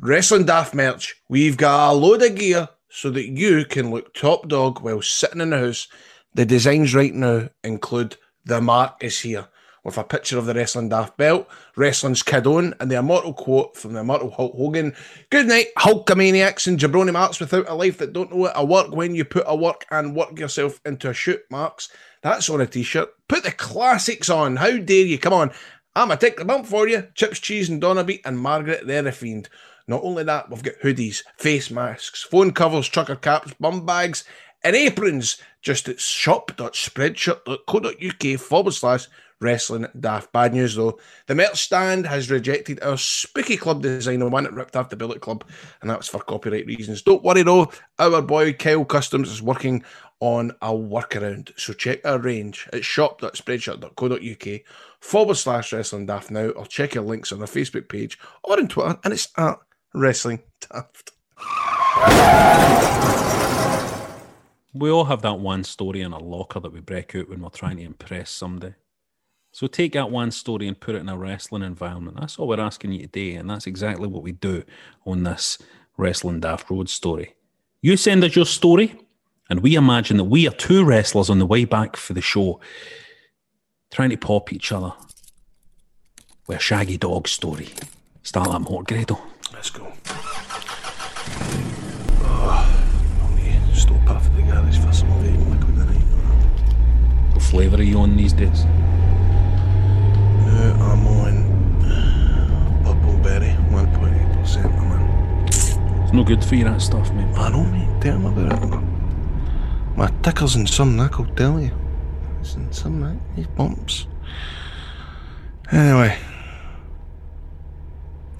wrestling daft merch. We've got a load of gear so that you can look top dog while sitting in the house. The designs right now include the mark is here with a picture of the Wrestling Daft belt, Wrestling's Kid On, and the immortal quote from the immortal Hulk Hogan Good night, Hulkamaniacs and jabroni marks without a life that don't know it. A work when you put a work and work yourself into a shoot marks. That's on a t shirt. Put the classics on. How dare you? Come on. I'm a take the bump for you. Chips, cheese, and Donna Beat, and Margaret, they're a fiend. Not only that, we've got hoodies, face masks, phone covers, trucker caps, bum bags, and aprons just at shop.spreadshirt.co.uk forward slash wrestling daft. Bad news though, the merch stand has rejected our spooky club design, the one that ripped off the Bullet Club, and that was for copyright reasons. Don't worry though, our boy Kyle Customs is working on a workaround. So check our range at shop.spreadshirt.co.uk forward slash wrestling daft now, or check our links on our Facebook page or on Twitter, and it's at wrestling daft. We all have that one story in our locker that we break out when we're trying to impress somebody. So take that one story and put it in a wrestling environment. That's all we're asking you today, and that's exactly what we do on this Wrestling Daft Road story. You send us your story, and we imagine that we are two wrestlers on the way back for the show, trying to pop each other with a shaggy dog story. Start that more, Grado. Let's go. Oh, stop off the garage for some liquid tonight. What flavour are you on these days? It's no good for you, that stuff, mate. I know, mate. Tell me about it. My ticker's in some nick, I'll tell you. It's in some nick. These bumps. Anyway.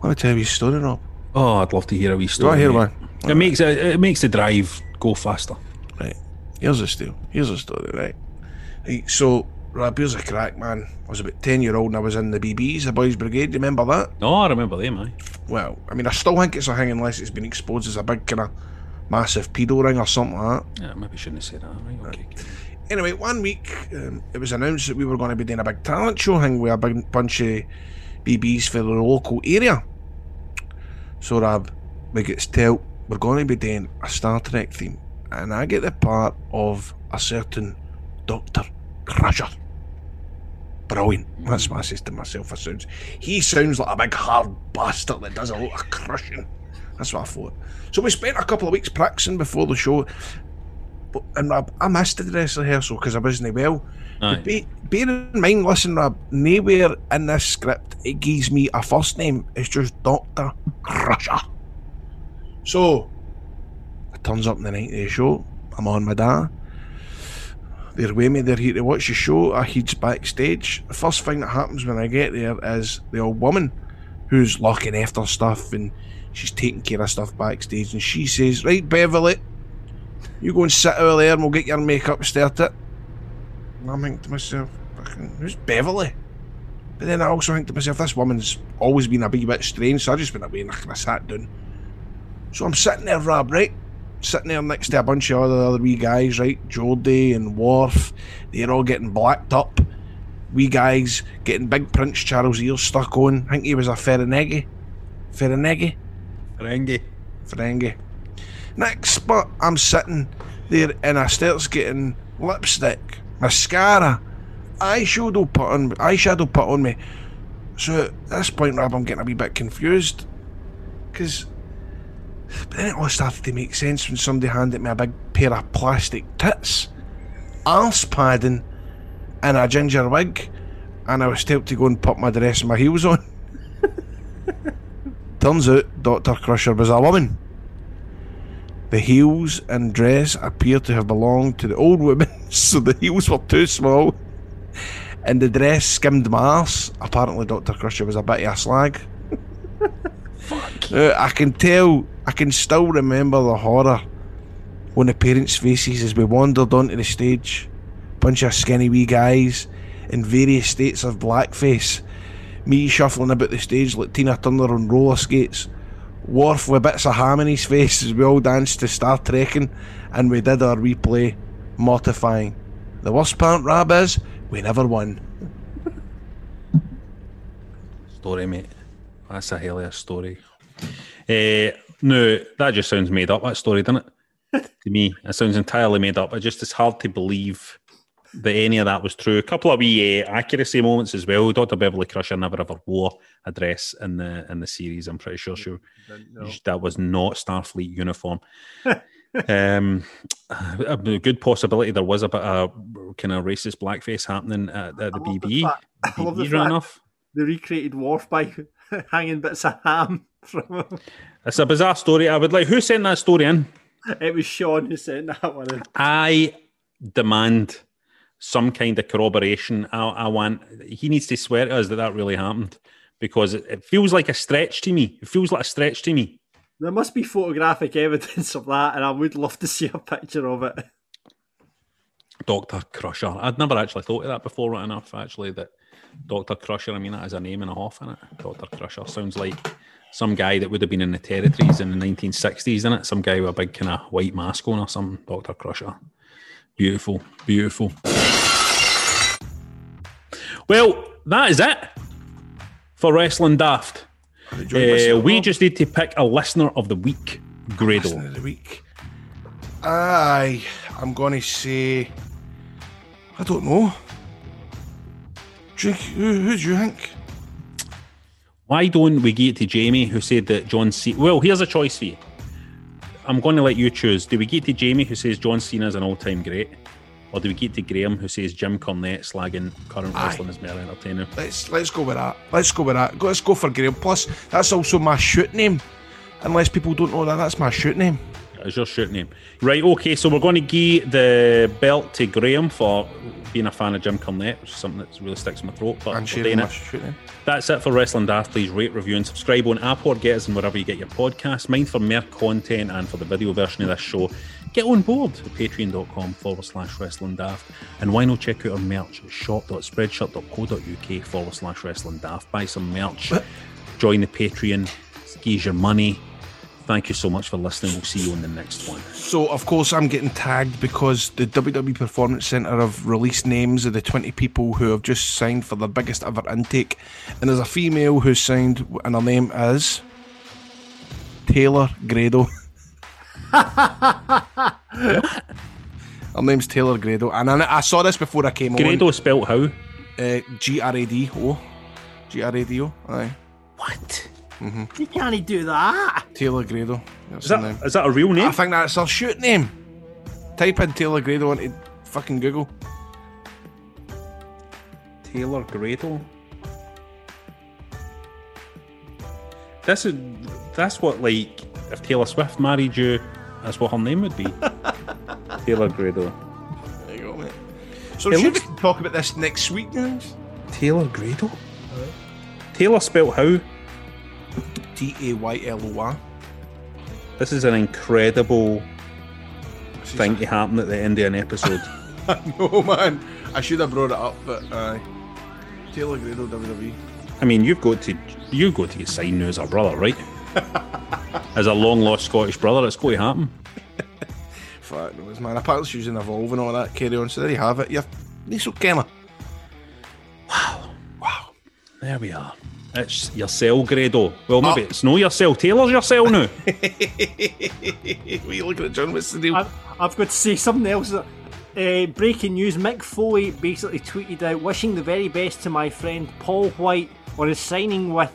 Let me tell you a story, Rab. Oh, I'd love to hear a wee story. want to hear one? It makes it, it makes the drive go faster. Right. Here's a story. Here's a story, right? Right, so, Rab, here's a crack, man. I was about 10 year old and I was in the BBs, the Boys Brigade. You remember that? No, I remember them, aye. Well, I mean, I still think it's a thing unless it's been exposed as a big kind of massive pedo ring or something like that. Yeah, maybe shouldn't have said that. Right, okay. Anyway, one week um, it was announced that we were going to be doing a big talent show thing with a big bunch of BBs for the local area. So, Rab, we get to tell we're going to be doing a Star Trek theme, and I get the part of a certain Doctor Crusher. Brilliant. That's I says to myself. I sounds. He sounds like a big hard bastard that does a lot of crushing. That's what I thought. So we spent a couple of weeks practicing before the show. But, and Rab, I missed the dress rehearsal because I wasn't well. Aye. Be, bear in mind, listen, Rab, nowhere in this script it gives me a first name. It's just Doctor Crusher. So, it turns up in the night of the show. I'm on my da. They're with me, they're here to watch the show. I heads backstage. The first thing that happens when I get there is the old woman who's looking after stuff and she's taking care of stuff backstage. And she says, Right, Beverly, you go and sit over there and we'll get your makeup started. And I'm thinking to myself, who's Beverly? But then I also think to myself, this woman's always been a bit strange, so I just went away and I sat down. So I'm sitting there, Rab, right? Sitting there next to a bunch of other, other wee guys, right? Geordi and Worf. They're all getting blacked up. Wee guys getting big Prince Charles ears stuck on. I think he was a Ferenegi. Ferenegi? Ferengi. Ferengi. Next spot, I'm sitting there and I starts getting lipstick, mascara, eyeshadow put on, eyeshadow put on me. So at this point, Rab, I'm getting a wee bit confused. Because. But then it all started to make sense when somebody handed me a big pair of plastic tits, arse padding, and a ginger wig, and I was told to go and put my dress and my heels on. Turns out Dr. Crusher was a woman. The heels and dress appear to have belonged to the old woman, so the heels were too small. And the dress skimmed my arse. Apparently, Dr. Crusher was a bit of a slag. Uh, I can tell, I can still remember the horror on the parents' faces as we wandered onto the stage. Bunch of skinny wee guys in various states of blackface. Me shuffling about the stage like Tina Turner on roller skates. Worf with bits of ham in his face as we all danced to Star Trekking and we did our replay. Mortifying. The worst part, Rab, is we never won. Story, mate. That's a hell of a story. Eh, no, that just sounds made up, that story, doesn't it? to me, it sounds entirely made up. It just it's hard to believe that any of that was true. A couple of wee uh, accuracy moments as well. Dr. Beverly Crusher never ever wore a dress in the in the series. I'm pretty sure she, that was not Starfleet uniform. um, a good possibility there was a bit of kind of racist blackface happening at, at the BB. I love the fact off. They recreated Worf by hanging bits of ham from him. It's a bizarre story. I would like who sent that story in. It was Sean who sent that one in. I demand some kind of corroboration. I, I want he needs to swear to us that that really happened because it, it feels like a stretch to me. It feels like a stretch to me. There must be photographic evidence of that, and I would love to see a picture of it. Doctor Crusher. I'd never actually thought of that before, right enough. Actually, that Doctor Crusher. I mean, that is a name and a half in it. Doctor Crusher sounds like some guy that would have been in the territories in the 1960s, isn't it? Some guy with a big kind of white mask on or some Doctor Crusher. Beautiful, beautiful. Well, that is it for Wrestling Daft. Uh, we just need to pick a listener of the week, Grado. Listener of the week. Aye, I'm going to say. I don't know. Drink, who, who do you think? Why don't we get to Jamie, who said that John Cena? Well, here's a choice for you. I'm going to let you choose. Do we get to Jamie, who says John Cena is an all-time great, or do we get to Graham, who says Jim Cornette slagging current Aye. wrestling is more entertaining? Let's let's go with that. Let's go with that. Go- Let's go for Graham. Plus, that's also my shoot name. Unless people don't know that, that's my shoot name. Is your shoot name right? Okay, so we're going to give the belt to Graham for being a fan of Jim Cornette, which is something that really sticks in my throat. But And sharing doing my shoot name. That's it for Wrestling Daft. Please rate, review, and subscribe on Apple or get us in wherever you get your podcasts. Mine for more content and for the video version of this show. Get on board at patreon.com forward slash wrestling daft. And why not check out our merch at shop.spreadshirt.co.uk forward slash wrestling daft. Buy some merch, join the Patreon, skis your money. Thank you so much for listening. We'll see you on the next one. So, of course, I'm getting tagged because the WWE Performance Centre have released names of the 20 people who have just signed for their biggest ever intake. And there's a female who's signed, and her name is Taylor Grado. her name's Taylor Grado. And I, I saw this before I came on. Grado spelt how? Uh, G R A D O. G R A D O. Aye. What? Hmm You can't do that. Taylor Grado. That's Is her that, is that a real name? I think that's her shoot name. Type in Taylor Grado into fucking Google. Taylor Grado. This is that's what like if Taylor Swift married you, that's what her name would be. Taylor Grado. There you go, mate. So It should looks- we talk about this next week, guys? Taylor Grado. Taylor spelt how? T A Y L O R. This is an incredible thing to happen at the end of an episode. no man, I should have brought it up, but aye. Taylor Grado, WWE. I mean, you've got to you've got to get signed now as a brother, right? as a long lost Scottish brother, it's going to happen. Fuck knows, man. Apparently she's in Evolve and all that. Carry on. So there you have it. You're Niso Kenner. Wow. Wow. There we are. It's your cell, Grado. Well, maybe it's no your cell. Taylor's your cell now. what are you looking at, John? What's the deal? I've, I've got to say something else. Uh, breaking news Mick Foley basically tweeted out wishing the very best to my friend Paul White on his signing with.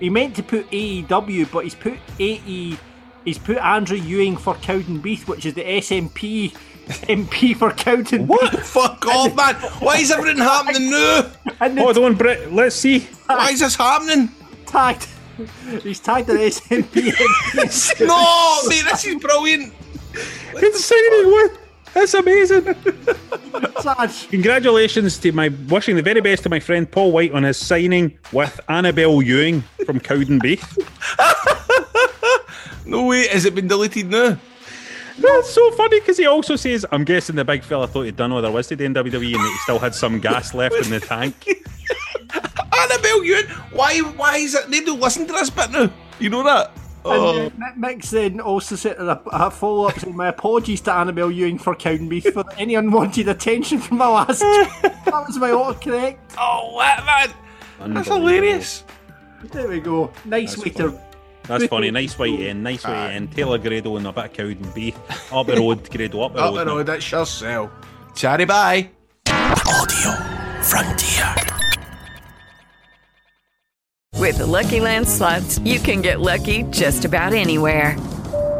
He meant to put AEW, but he's put AE. He's put Andrew Ewing for Cowdenbeath, which is the SMP MP for Cowden. What? Fuck off, man! Why is everything happening now? Hold on, oh, Brett. Let's see. Why is this happening? Tagged. He's tagged an SMP. no, mate, this is brilliant. It's signing with. That's amazing. Sad. Congratulations to my wishing the very best to my friend Paul White on his signing with Annabelle Ewing from Cowdenbeath. No way, has it been deleted now? That's so funny because he also says, I'm guessing the big fella thought he'd done all there was today in WWE and that he still had some gas left in the tank. Annabelle Ewing, why, why is it? They don't listen to this bit now. You know that? Oh. And uh, Mick then also said a, a follow up saying, My apologies to Annabelle Ewing for Cowdenbeath for any unwanted attention from my last. that was my autocorrect. Oh, what, man? That's hilarious. There we go. Nice way to. That's funny. Nice way to end. Nice way to end. Taylor Grado and a bit of Cowdenbeath. Up the road, Grado. Up the Up road. the mate. road, that's your sell. Chatty bye. Audio Frontier. With the Lucky Land slots, you can get lucky just about anywhere.